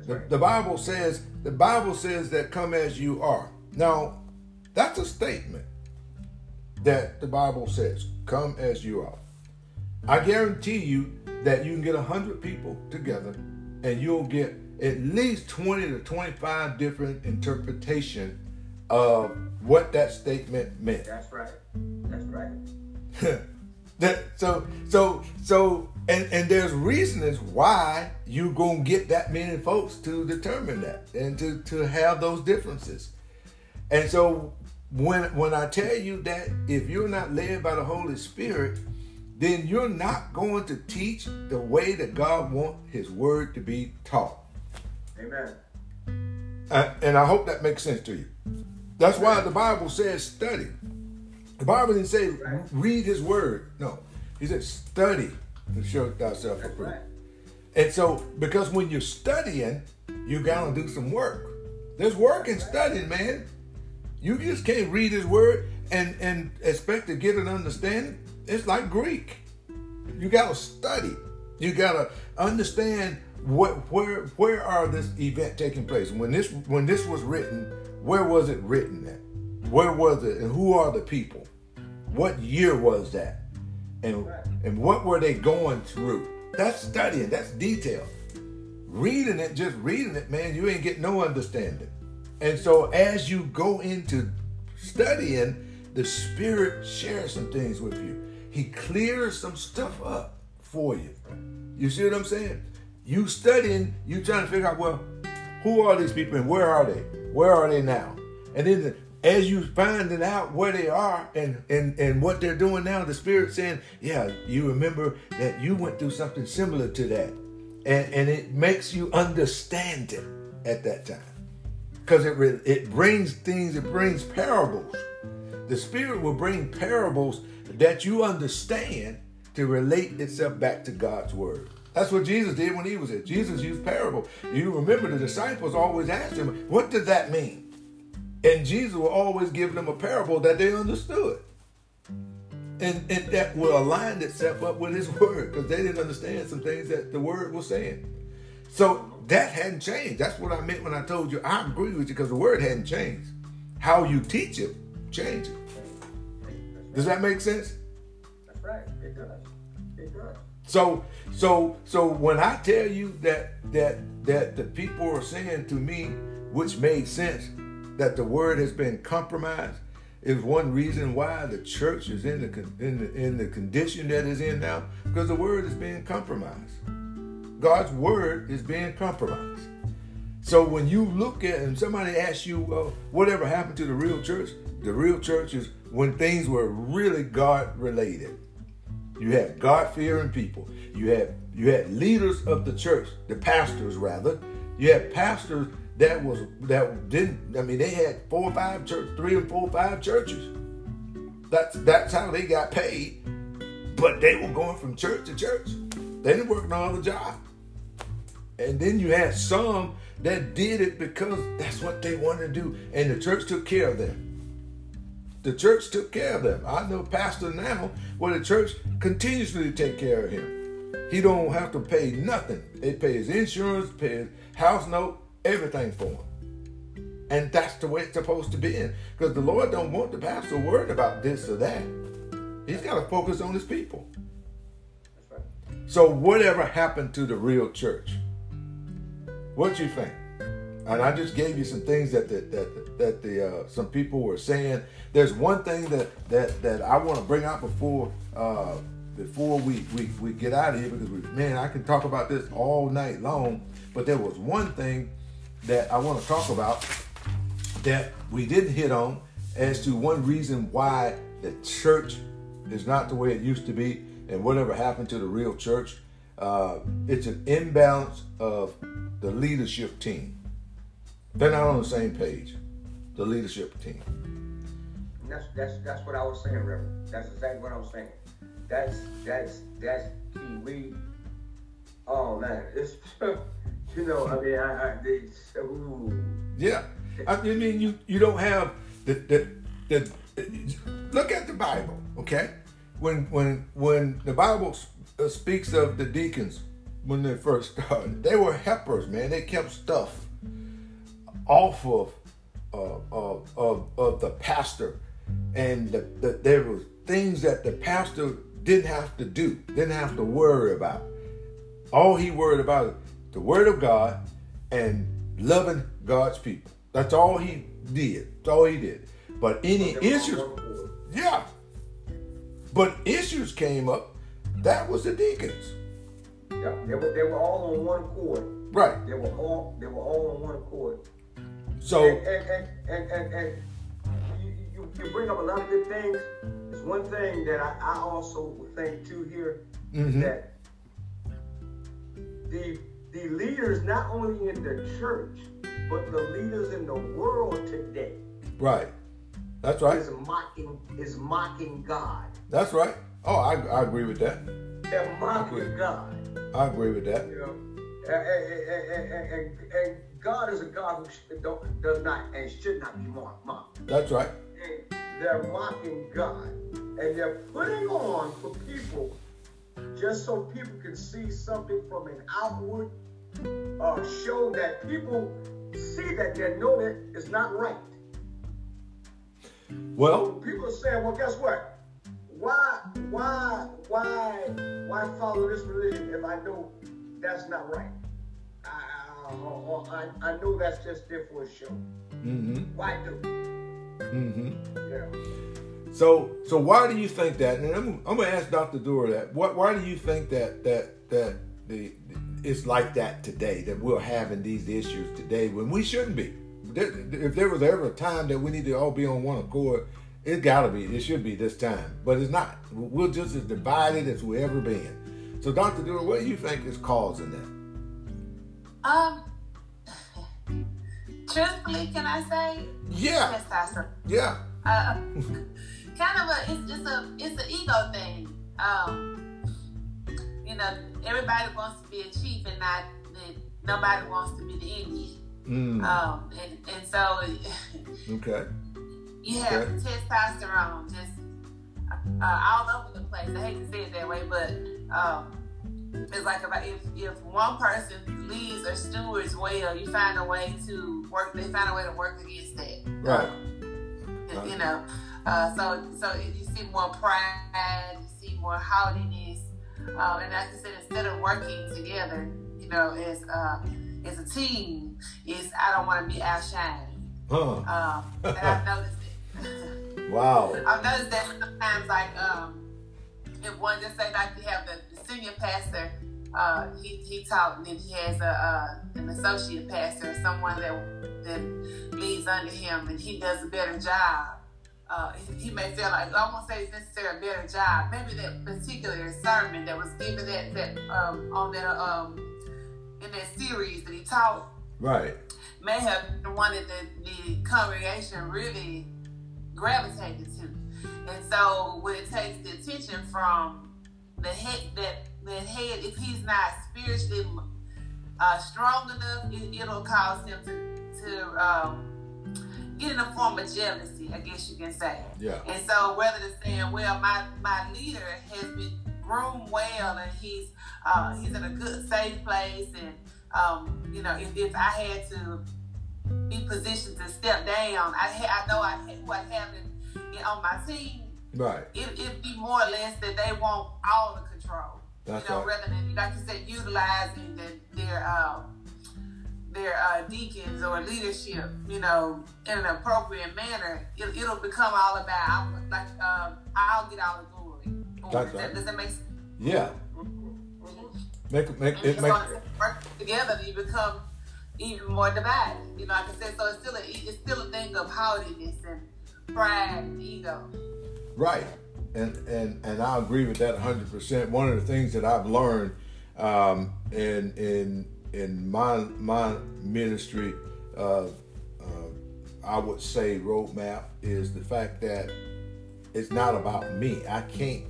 The, the Bible says the Bible says that come as you are. Now, that's a statement that the Bible says, come as you are. I guarantee you that you can get a hundred people together and you'll get at least 20 to 25 different interpretation of what that statement meant. That's right. That's right. that so so so And and there's reasons why you're gonna get that many folks to determine that and to, to have those differences. And so when when I tell you that if you're not led by the Holy Spirit, then you're not going to teach the way that God wants his word to be taught. Amen. Uh, and I hope that makes sense to you. That's why the Bible says study. The Bible didn't say read his word. No. He said study to show thyself approved. right. And so, because when you're studying, you gotta do some work. There's work in studying, man. You just can't read his word and and expect to get an understanding. It's like Greek. You gotta study. You gotta understand what where where are this event taking place. When this when this was written, where was it written at? Where was it, and who are the people? What year was that? And and what were they going through? That's studying. That's detail. Reading it, just reading it, man, you ain't get no understanding. And so as you go into studying, the Spirit shares some things with you. He clears some stuff up for you. You see what I'm saying? You studying, you trying to figure out, well, who are these people and where are they? Where are they now? And then the, as you finding out where they are and, and, and what they're doing now, the Spirit saying, yeah, you remember that you went through something similar to that. And, and it makes you understand it at that time because it re- it brings things it brings parables. The spirit will bring parables that you understand to relate itself back to god's word. That's what jesus did when he was here. Jesus used parable. You remember the disciples always asked him what does that mean? And jesus will always give them a parable that they understood. And, and that will align itself up with his word because they didn't understand some things that the word was saying. So that hadn't changed. That's what I meant when I told you I agree with you because the word hadn't changed. How you teach it changes. Does that make sense? That's right. It does. It does. So so so when I tell you that that that the people are saying to me, which made sense, that the word has been compromised, is one reason why the church is in the in the, in the condition that it's in now because the word is being compromised. God's word is being compromised. So when you look at and somebody asks you, well, whatever happened to the real church? The real church is when things were really God related. You had God fearing people. You had you had leaders of the church, the pastors rather. You had pastors that was that didn't. I mean, they had four or five church, three and four or five churches. That's that's how they got paid. But they were going from church to church. They didn't work no other job. And then you had some that did it because that's what they wanted to do, and the church took care of them. The church took care of them. I know pastor now where the church continuously take care of him. He don't have to pay nothing. They pay his insurance, pay his house note, everything for him. And that's the way it's supposed to be. in. Because the Lord don't want the pastor worried about this or that. He's got to focus on his people. So whatever happened to the real church? What you think? And I just gave you some things that the, that that the uh, some people were saying. There's one thing that that that I want to bring out before uh, before we, we we get out of here because we, man, I can talk about this all night long. But there was one thing that I want to talk about that we didn't hit on as to one reason why the church is not the way it used to be and whatever happened to the real church. Uh, it's an imbalance of the leadership team. They're not on the same page. The leadership team. And that's that's that's what I was saying, Reverend. That's exactly what I was saying. That's that's that's key. We, oh man, it's you know, I mean, I, I ooh. Yeah, I mean you you don't have the the, the look at the Bible, okay? When when when the Bible uh, speaks of the deacons when they first started, they were helpers, man. They kept stuff off of uh, of, of of the pastor, and the, the, there was things that the pastor didn't have to do, didn't have to worry about. All he worried about is the word of God and loving God's people. That's all he did. That's all he did. But any issues, yeah. But issues came up. That was the deacons. Yeah, they were they were all on one accord. Right. They were all they were all on one accord. So and and and and, and, you, you, bring up a lot of good things. It's one thing that I, I also think too here mhm. that the the leaders not only in the church but the leaders in the world today right. That's right. is mocking is mocking God. That's right. Oh, I, I agree with that. They're mocking God. I agree with that. You know, and, and, and, and, and God is a God who don't, does not and should not be mocked. mocked. That's right. And they're mocking God, and they're putting on for people just so people can see something from an outward uh, show that people see that they know that it's not right. Well, people are saying, well, guess what? Why, why, why, why follow this religion if I know that's not right? I, I, I, know that's just there for a show. mm-hmm. Why do? Mm-hmm. Yeah. So, so why do you think that? And I'm, I'm going to ask Dr. Dura that. What, why do you think that that that the it's like that today? That we're having these issues today when we shouldn't be. There- If there was ever a time that we need to all be on one accord, it got to be. It should be this time, but it's not. We're just as divided as we ever been. So, Dr. Dura, what do you think is causing that? Um, truthfully, can I say? Yeah, Testosterone. yeah, Uh, kind of a, it's just a, it's an ego thing. Um, you know, everybody wants to be a chief and not, and nobody wants to be the Indian. mm, Um, and, and so okay, you have Okay. testosterone just uh, all over the place. I hate to say it that way, but um, it's like if, if one person leads or stewards well, you find a way to work. They find a way to work against that. right, Um, you know, uh, so so you see more pride, you see more haughtiness, uh, and like I said, instead of working together, you know, as uh, as a team, is I don't want to be outshined. huh? Um, I've noticed. Wow, I've noticed that sometimes, like, um, if one just say like you have the, the senior pastor, uh, he he taught, and then he has a uh, an associate pastor, someone that that leads under him, and he does a better job. Uh, he, he may feel like I won't say it's necessarily a better job. Maybe that particular sermon that was given that that um, on that um, in that series that he taught right, may have been the one that the, the congregation really gravitated to. And so when it takes the attention from the head that the head, if he's not spiritually uh, strong enough, it, it'll cause him to to um, get in a form of jealousy, I guess you can say. yeah, And so rather than saying, well, my, my leader has been groomed well and he's uh, he's in a good, safe place and um, you know, if, if I had to be positioned to step down, I ha- I know I ha- who I have in, in, on my team, right. it, it'd be more or less that they want all the control. That's you know, right. rather than like you said, utilizing the, their um, their uh, deacons or leadership, you know, in an appropriate manner, it, it'll become all about I'm, like um, I'll get all the glory. Or That's does, that, right. does that make sense? Yeah, make make it make. together, you become even more divided. You know, like I said, so it's still a it's still a thing of haughtiness and pride and ego. Right, and and and I agree with that hundred percent. One of the things that I've learned um, in in in my my ministry, uh, uh, I would say roadmap is the fact that it's not about me. I can't.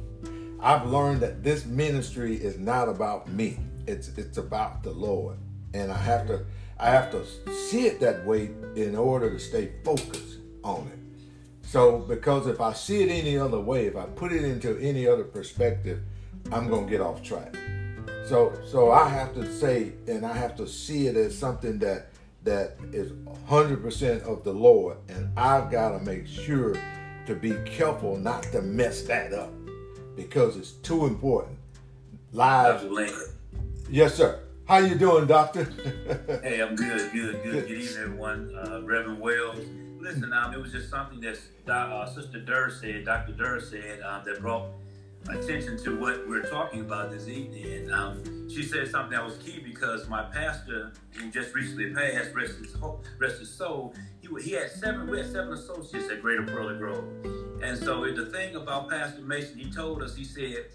I've learned that this ministry is not about me. It's it's about the Lord, and I have to I have to see it that way in order to stay focused on it. So, because if I see it any other way, if I put it into any other perspective, I'm gonna get off track. So, so I have to say, and I have to see it as something that that is 100% of the Lord, and I've got to make sure to be careful not to mess that up because it's too important. Lives. Yes, sir. How you doing, Doctor? Hey, I'm good, good, good. Good evening, everyone. Uh, Reverend Wells. Listen, um, it was just something that uh, Sister Durr said, Dr. Durr said, um, that brought attention to what we're talking about this evening. And um, she said something that was key because my pastor, who just recently passed, rest his, rest his soul, he, he had seven, we had seven associates at Greater Pearly Grove. And so the thing about Pastor Mason, he told us, he said,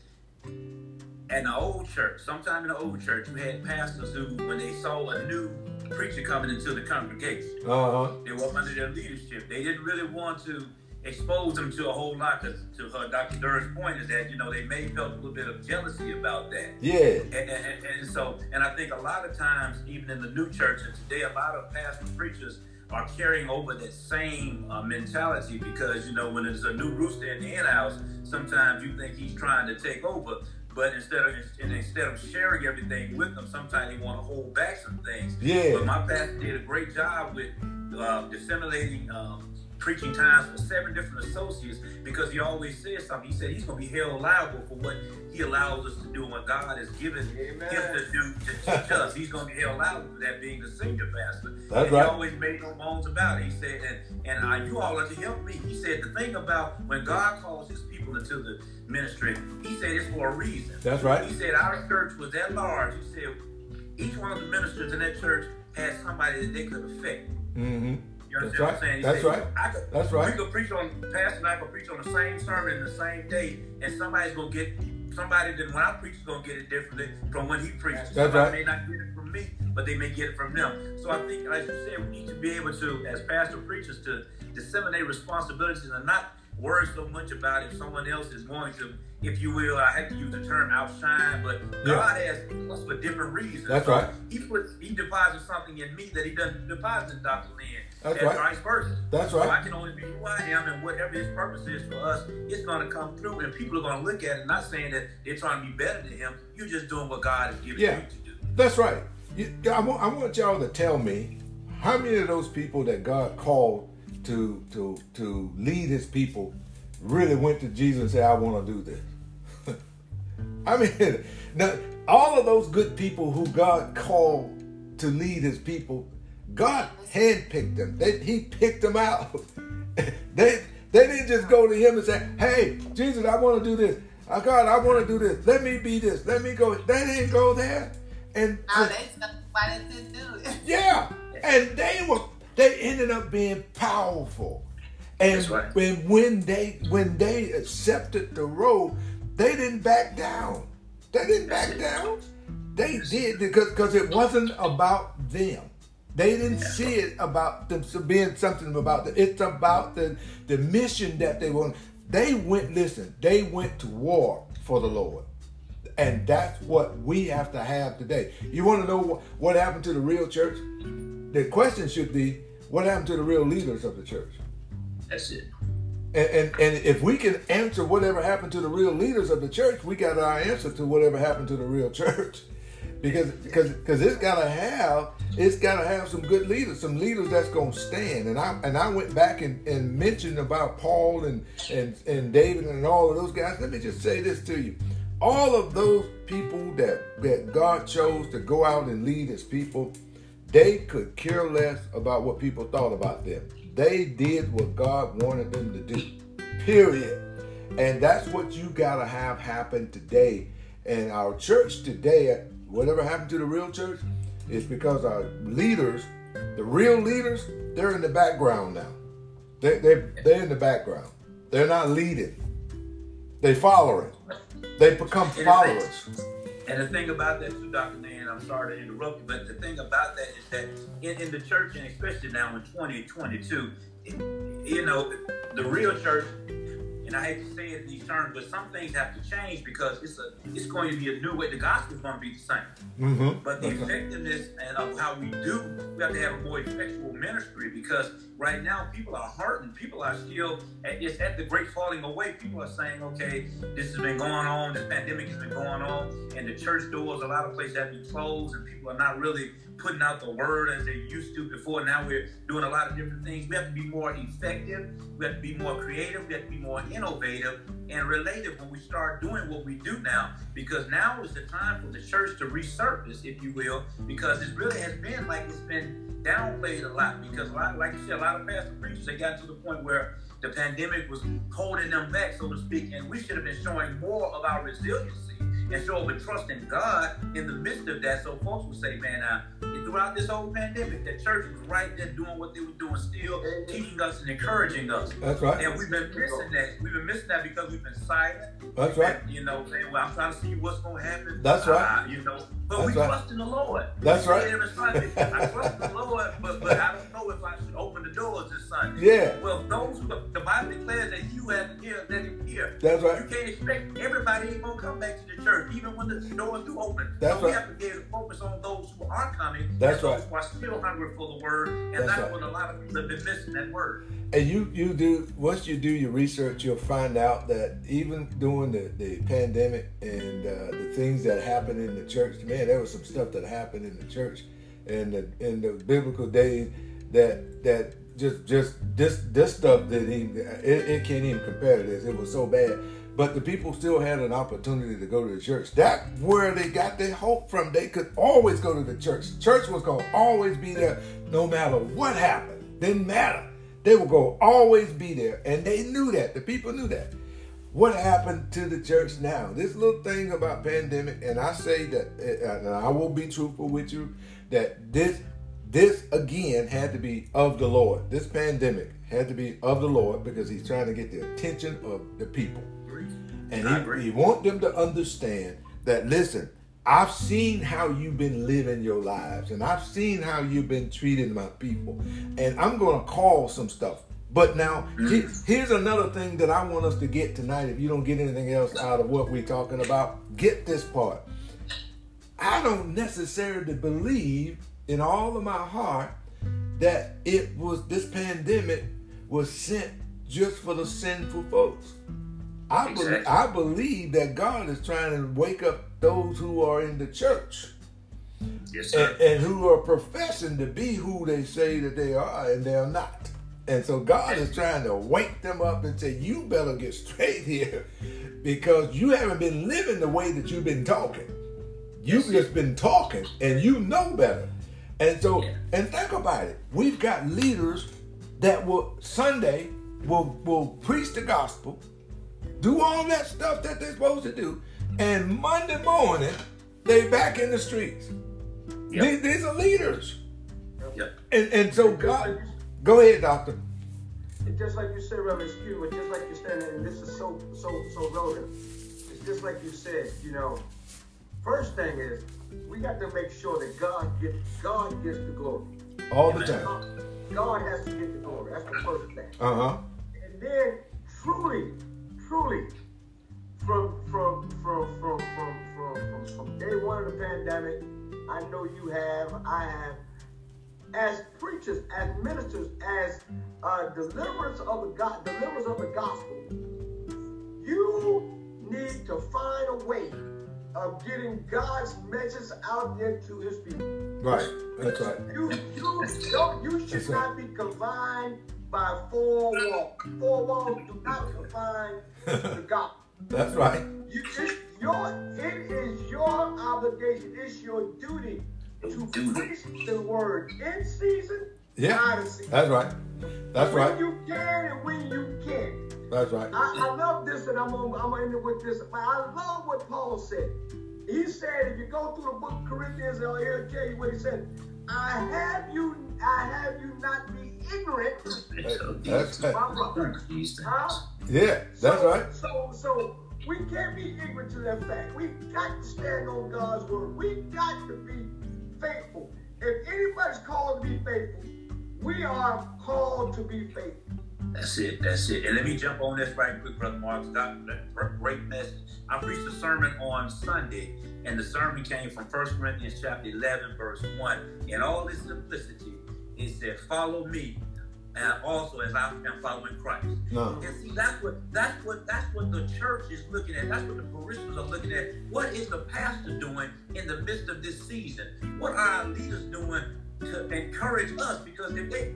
in the old church, sometime in the old church, you had pastors who, when they saw a new preacher coming into the congregation, uh-huh. they were under their leadership. They didn't really want to expose them to a whole lot. Cause to her, Dr. Durr's point is that you know they may felt a little bit of jealousy about that. Yeah. And, and, and, so, and I think a lot of times, even in the new church, and today, a lot of pastors preachers are carrying over that same uh, mentality because you know when there's a new rooster in the hen house, sometimes you think he's trying to take over. But instead of instead of sharing everything with them, sometimes they want to hold back some things. Yeah. But my pastor did a great job with uh, disseminating um, preaching times for seven different associates because he always says something. He said he's going to be held liable for what he allows us to do and what God has given Amen. him to do to teach us. He's going to be held liable for that being the senior pastor. That's and right. He always made no bones about it. He said, and, and uh, you all are to help me. He said, the thing about when God calls his people into the ministry, he said it's for a reason. That's right. He said our church was that large. He said each one of the ministers in that church had somebody that they could affect. Mm-hmm. You understand what I'm saying? That's right. I could, That's right. We could preach on, Pastor and I could preach on the same sermon in the same day, and somebody's gonna get somebody that when I preach is gonna get it differently from when he preaches. That's somebody right. may not get it from me, but they may get it from them. So I think, as you said, we need to be able to, as pastor preachers, to disseminate responsibilities and not worry so much about if someone else is going to, if you will, I have to use the term outshine, but Yeah. God has us for different reasons. That's So right. He puts, he deposits something in me that he doesn't deposit in Dr. Lynn. That's and right. vice versa. That's So right. I can only be who I am, and whatever His purpose is for us, it's going to come through, and people are going to look at it. Not saying that they're trying to be better than Him. You're just doing what God has given Yeah. you to do. That's right. You, I, want, I want y'all to tell me how many of those people that God called to to to lead His people really went to Jesus and said, "I want to do this." I mean, now, all of those good people who God called to lead His people, God handpicked them. They, he picked them out. they they didn't just go to Him and say, "Hey, Jesus, I want to do this." Oh, God, I want to do this. Let me be this. Let me go. They didn't go there. And No, they why didn't do it. yeah, and they were they ended up being powerful. And right. when when they when they accepted the role, they didn't back down. They didn't back down. They did because because it wasn't about them. They didn't see it about them being something about them. It's about the the mission that they want. They went. Listen, they went to war for the Lord. And that's what we have to have today. You want to know what, what happened to the real church? The question should be, what happened to the real leaders of the church? That's it. And, and, and if we can answer whatever happened to the real leaders of the church, we got our answer to whatever happened to the real church. Because because because it's gotta have it's gotta have some good leaders, some leaders that's gonna stand. And I and I went back and, and mentioned about Paul and, and and David and all of those guys. Let me just say this to you. All of those people that that God chose to go out and lead his people, they could care less about what people thought about them. They did what God wanted them to do. Period. And that's what you gotta have happen today. And our church today, whatever happened to the real church, is because our leaders, the real leaders, they're in the background now. They they they're in the background. They're not leading. They following. They become followers. And the thing about that too, Dr. Nan, I'm sorry to interrupt you, but the thing about that is that in, in the church, and especially now in 2022, it- you know, the real church, and I hate to say it in these terms, but some things have to change because it's a it's going to be a new way. The gospel is going to be the same. Mm-hmm. But the effectiveness and of how we do, we have to have a more effectual ministry because right now people are hurting. People are still, at, it's at the great falling away. People are saying, okay, this has been going on, this pandemic has been going on, and the church doors, a lot of places have been closed, and people are not really putting out the word as they used to before. Now we're doing a lot of different things. We have to be more effective, we have to be more creative, we have to be more innovative and related when we start doing what we do now because now is the time for the church to resurface, if you will, because it really has been like it's been downplayed a lot because a lot, like you said, a lot of pastor preachers they got to the point where the pandemic was holding them back, so to speak, and we should have been showing more of our resiliency and show a trust in God in the midst of that. So folks would say, man, uh, throughout this whole pandemic, the church was right there doing what they were doing, still teaching us and encouraging us. That's right. And we've been missing that. We've been missing that because we've been silent. That's right. And, you know, saying, well, I'm trying to see what's going to happen. That's right. Uh, you know, but That's we right. trust in the Lord. That's right. every Sunday, I trust in the Lord, but, but I don't know if I should open the doors this Sunday. Yeah. Well, those who the Bible declares that you have to hear, let him hear. That's right. You can't expect everybody ain't gonna come back to the church, even when the doors do open. That's so we have to be able to focus on those who are coming, That's and those right. who are still hungry for the word, and That's that's right. what a lot of people have been missing that word. And you you do once you do your research, you'll find out that even during the, the pandemic and uh, the things that happened in the church, man, there was some stuff that happened in the church in the in the biblical days that that just just this this stuff that even it, it can't even compare to this. It was so bad. But the people still had an opportunity to go to the church. That's where they got their hope from. They could always go to the church. Church was gonna always be there no matter what happened. Didn't matter. They were to always be there. And they knew that. The people knew that. What happened to the church now? This little thing about pandemic, and I say that, and I will be truthful with you, that this, this again had to be of the Lord. This pandemic had to be of the Lord because he's trying to get the attention of the people. And he, he want them to understand that listen, I've seen how you've been living your lives, and I've seen how you've been treating my people, and I'm gonna call some stuff. But now, here's another thing that I want us to get tonight. If you don't get anything else out of what we're talking about, get this part. I don't necessarily believe in all of my heart that it was this pandemic was sent just for the sinful folks. I, be- Exactly. I believe that God is trying to wake up those who are in the church Yes, sir. and, and who are professing to be who they say that they are and they're not. And so God is trying to wake them up and say, You better get straight here because you haven't been living the way that you've been talking. You've just been talking and you know better. And so, and think about it. We've got leaders that will Sunday will will preach the gospel, do all that stuff that they're supposed to do, and Monday morning they back in the streets. Yep. These, these are leaders. Yep. And and so God go ahead, doctor. It's just like you said, Reverend Skew, it's just like you said, and this is so so so relevant. It's just like you said, you know. First thing is, we got to make sure that God gets God gets the glory. All the time. God, God has to get the glory. That's the first thing. Uh-huh. And then truly, truly, from from from from from from from, from day one of the pandemic, I know you have, I have, as preachers, as ministers, as uh, deliverers of the God, deliverers of the gospel, you need to find a way of getting God's message out there to His people. Right. That's right. You you don't you should That's right. not be confined by four walls. Four walls do not confine the gospel. That's right. You, it's your it is your obligation, it's your duty to preach the word in season, Yeah. out of season. That's right. That's when right. you can and when you can't. That's right. I, I love this, and I'm gonna, I'm gonna end it with this. I love what Paul said. He said, if you go through the book of Corinthians, I'll tell you what he said. I have you, I have you not be ignorant, That's right. Huh? Yeah, that's so, right. So, so we can't be ignorant to that fact. We've got to stand on God's word. We've got to be faithful. If anybody's called to be faithful, we are called to be faithful. That's it. That's it. And let me jump on this right quick, Brother Mark. Great message. I preached a sermon on Sunday, and the sermon came from 1 Corinthians chapter 11, verse 1. In all its simplicity, it said, Follow me, and also as I am following Christ. No. And see, that's what that's what that's what the church is looking at. That's what the parishioners are looking at. What is the pastor doing in the midst of this season? What are our leaders doing to encourage us? Because if they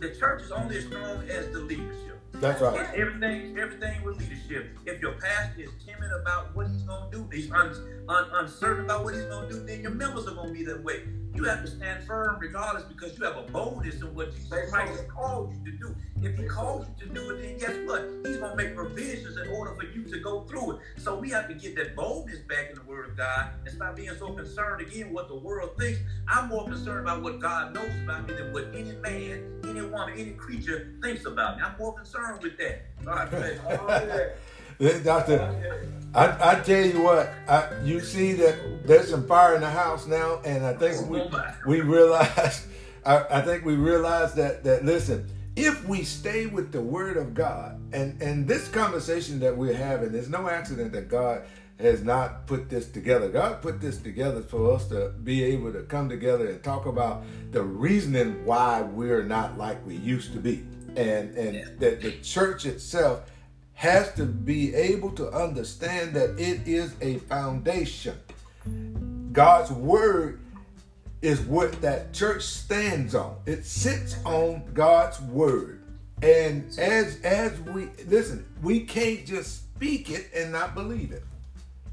the church is only as strong as the leadership. That's right. Everything, everything with leadership. If your pastor is timid about what he's going to do, he's un, un, uncertain about what he's going to do, then your members are going to be that way. You have to stand firm regardless because you have a boldness in what Jesus Christ has called you to do. If he calls you to do it, then guess what? He's going to make provisions in order for you to go through it. So we have to get that boldness back in the Word of God and stop being so concerned again what the world thinks. I'm more concerned about what God knows about me than what any man, any woman, any creature thinks about me. I'm more concerned with that. God bless. Doctor, I, I tell you what, I, you see that there's some fire in the house now, and I think we we realize, I, I think we realize that that listen, if we stay with the Word of God, and and this conversation that we're having, there's no accident that God has not put this together. God put this together for us to be able to come together and talk about the reasoning why we're not like we used to be, and and yeah. that the church itself has to be able to understand that it is a foundation. God's word is what that church stands on. It sits on God's word. And as as we listen, we can't just speak it and not believe it.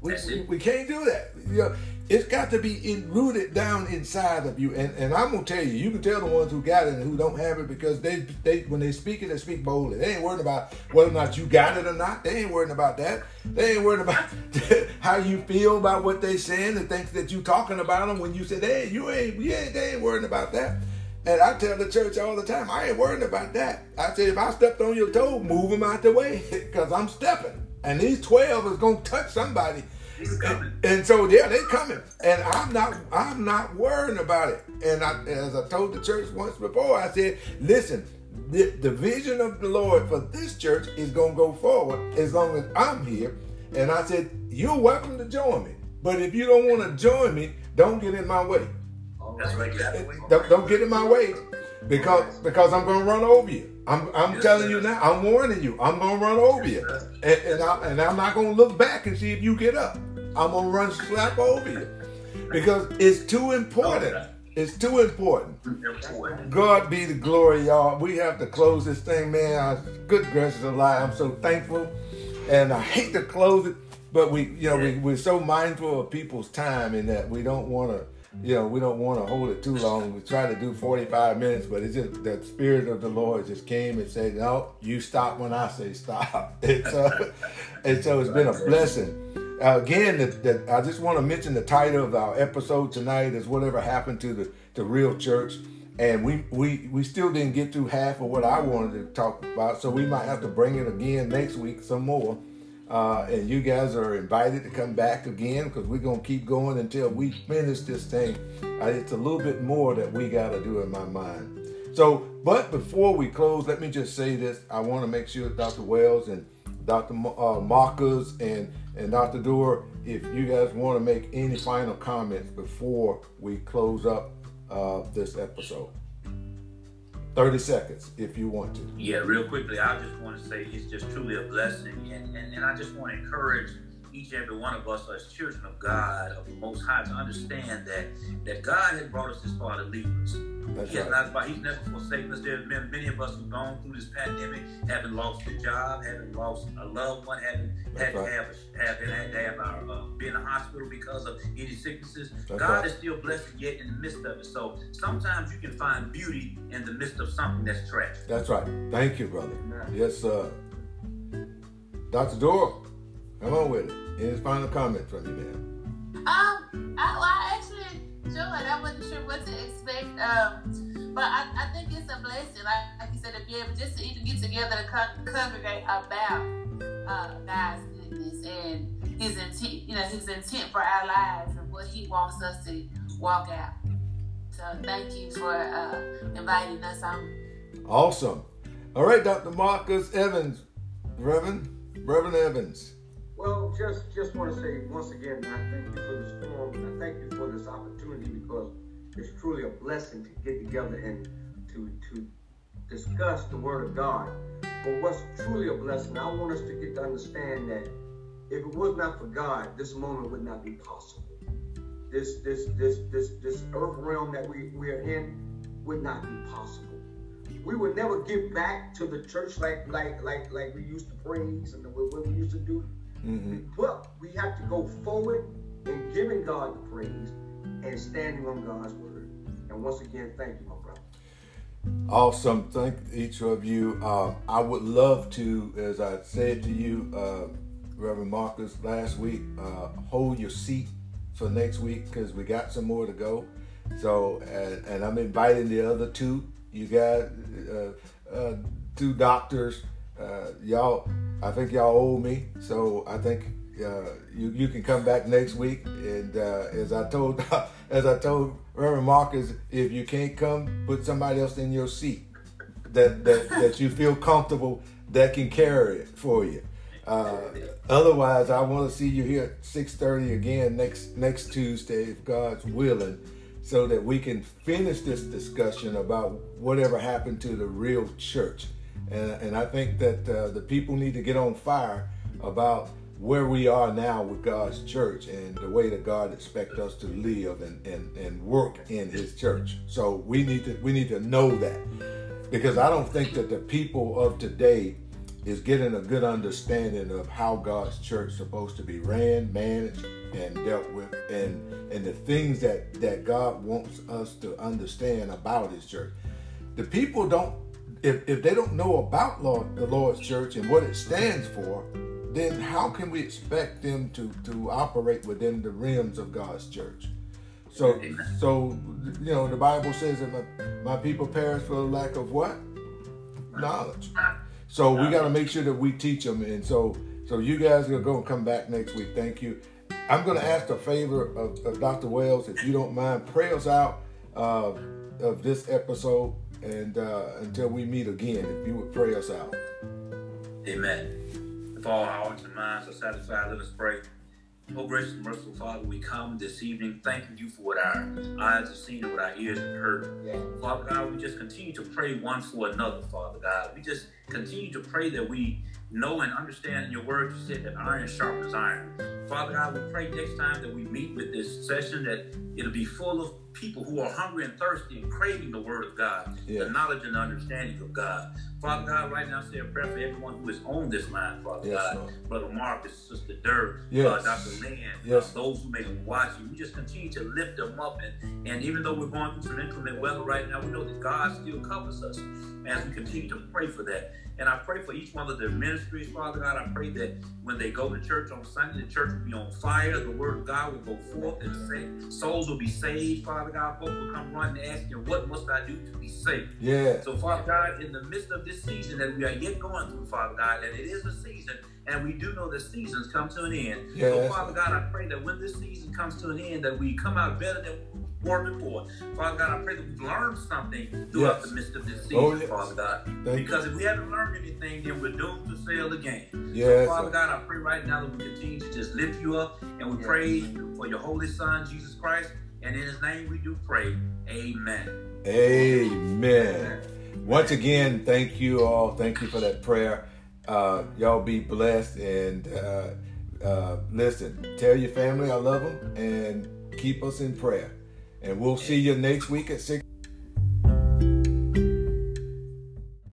We, we, we, can't do that. You know, it's got to be in, rooted down inside of you. And, and I'm gonna tell you, you can tell the ones who got it and who don't have it because they they when they speak it, they speak boldly. They ain't worried about whether or not you got it or not. They ain't worried about that. They ain't worried about how you feel about what they saying and things that you talking about them when you say, hey, you ain't, you ain't, they ain't worried about that. And I tell the church all the time, I ain't worried about that. I say, if I stepped on your toe, move them out the way because I'm stepping. And these 12 is going to touch somebody and, and, so yeah, they coming, and I'm not I'm not worrying about it. And I, as I told the church once before, I said, listen, the, the vision of the Lord for this church is gonna go forward as long as I'm here. And I said, you're welcome to join me, but if you don't want to join me, don't get in my way. That's right. Don't, don't get in my way because because I'm gonna run over you. I'm, I'm yes, telling sir. you now. I'm warning you. I'm gonna run over yes, you, and, and, I, and I'm not gonna look back and see if you get up. I'm gonna run slap over you because it's too important. It's too important. God be the glory, y'all. We have to close this thing, man. I, good gracious alive. I'm so thankful, and I hate to close it, but we, you know, we, we're so mindful of people's time in that we don't want to you know, we don't want to hold it too long. We try to do 45 minutes, but it's just the spirit of the Lord just came and said, "No, you stop when I say stop." And so, and so it's been a blessing. Uh, again, the, the, I just want to mention the title of our episode tonight is "Whatever Happened to the the Real Church," and we we we still didn't get through half of what I wanted to talk about, so we might have to bring it again next week some more. Uh, and you guys are invited to come back again because we're going to keep going until we finish this thing. Uh, it's a little bit more that we got to do in my mind. So, but before we close, let me just say this. I want to make sure Dr. Wells and Dr. Uh, Marcus and, and Dr. Doer, if you guys want to make any final comments before we close up uh, this episode. 30 seconds if you want to. Yeah, real quickly, I just want to say it's just truly a blessing. And, and, and I just want to encourage each and every one of us as children of God, of the Most High, to understand that that God has brought us this far to lead us. That's he has right. not, He's never forsaken us. There have been many of us who've gone through this pandemic, having lost a job, having lost a loved one, having had right. to have, having had to have our uh, be in the hospital because of any sicknesses. That's God right. is still blessed yet in the midst of it. So sometimes you can find beauty in the midst of something that's tragic. That's right. Thank you, brother. Yes, sir. Dr. Doer, come on with it. Any final comment from you, ma'am? Um, I, well, I actually enjoyed. I wasn't sure what to expect. Um, but I, I think it's a blessing, like, like you said, to be able just to even get together to con- congregate about uh, God's goodness and His intent. You know, His intent for our lives and what He wants us to walk out. So thank you for uh, inviting us on. Awesome. All right, Dr. Marcus Evans, Reverend, Reverend Evans. Well, just just want to say once again, I thank you for this forum. I thank you for this opportunity because it's truly a blessing to get together and to to discuss the Word of God. But what's truly a blessing, I want us to get to understand that if it was not for God, this moment would not be possible. This this this this this earth realm that we, we are in would not be possible. We would never give back to the church like like like like we used to praise and the, what we used to do Mm-hmm. But we have to go forward in giving God the praise and standing on God's word. And once again, thank you, my brother. Awesome. Thank each of you. Uh, I would love to, as I said to you, uh, Reverend Marcus, last week, uh, hold your seat for next week because we got some more to go. So, and, and I'm inviting the other two. You guys, uh, uh, two doctors. Uh, y'all, I think y'all owe me. So I think uh, you you can come back next week. And uh, as I told as I told Reverend Marcus, if you can't come, put somebody else in your seat that that, that you feel comfortable that can carry it for you. Uh, otherwise, I want to see you here at six thirty again next next Tuesday, if God's willing, so that we can finish this discussion about whatever happened to the real church. And, and I think that uh, the people need to get on fire about where we are now with God's church and the way that God expects us to live and, and, and work in his church. So we need to we need to know that. Because I don't think that the people of today is getting a good understanding of how God's church is supposed to be ran, managed, and dealt with, and and the things that that God wants us to understand about His church. The people don't, if if they don't know about Lord, the Lord's church and what it stands for, then how can we expect them to to operate within the realms of God's church? So so you know the Bible says that my, my people perish for lack of what knowledge. So we got to make sure that we teach them. And so, so you guys are going to come back next week. Thank you. I'm going to ask a favor of, of, Dr. Wells, if you don't mind, pray us out uh, of this episode, and uh, until we meet again, if you would pray us out. Amen. If all hearts and minds are satisfied, let us pray. Oh, gracious and merciful Father, we come this evening thanking you for what our eyes have seen and what our ears have heard. Yeah. Father God, we just continue to pray one for another, Father God. We just continue to pray that we know and understand in your word you said that iron sharpens iron. Father God, we pray next time that we meet with this session that it'll be full of people who are hungry and thirsty and craving the word of God, yeah. the knowledge and understanding of God. Father God, right now, say a prayer for everyone who is on this line, Father yes, God. Lord. Brother Marcus, Sister Dirk, yes. uh, Dr. Lynn, yes. uh, those who may be watching. We just continue to lift them up. And, and even though we're going through some inclement weather right now, we know that God still covers us as we continue to pray for that. And I pray for each one of their ministries, Father God. I pray that when they go to church on Sunday, the church will be on fire. The word of God will go forth and say, souls will be saved, Father God. Folks will come running asking, What must I do to be saved? Yeah. So, Father God, in the midst of this season that we are yet going through, Father God, and it is a season, and we do know that seasons come to an end. Yes. So, Father God, I pray that when this season comes to an end, that we come out better than war before. Father God, I pray that we've learned something throughout yes. the midst of this oh, season, oh, yes. Father God. Thank because you. if we haven't learned anything, then we're doomed to fail again. Yes. So, Father God, I pray right now that we continue to just lift you up and we yes. pray for your holy Son, Jesus Christ. And in his name we do pray. Amen. Amen. Once again, thank you all. Thank you for that prayer. Uh, y'all be blessed and uh, uh, listen, tell your family I love them and keep us in prayer. And we'll see you next week at 6.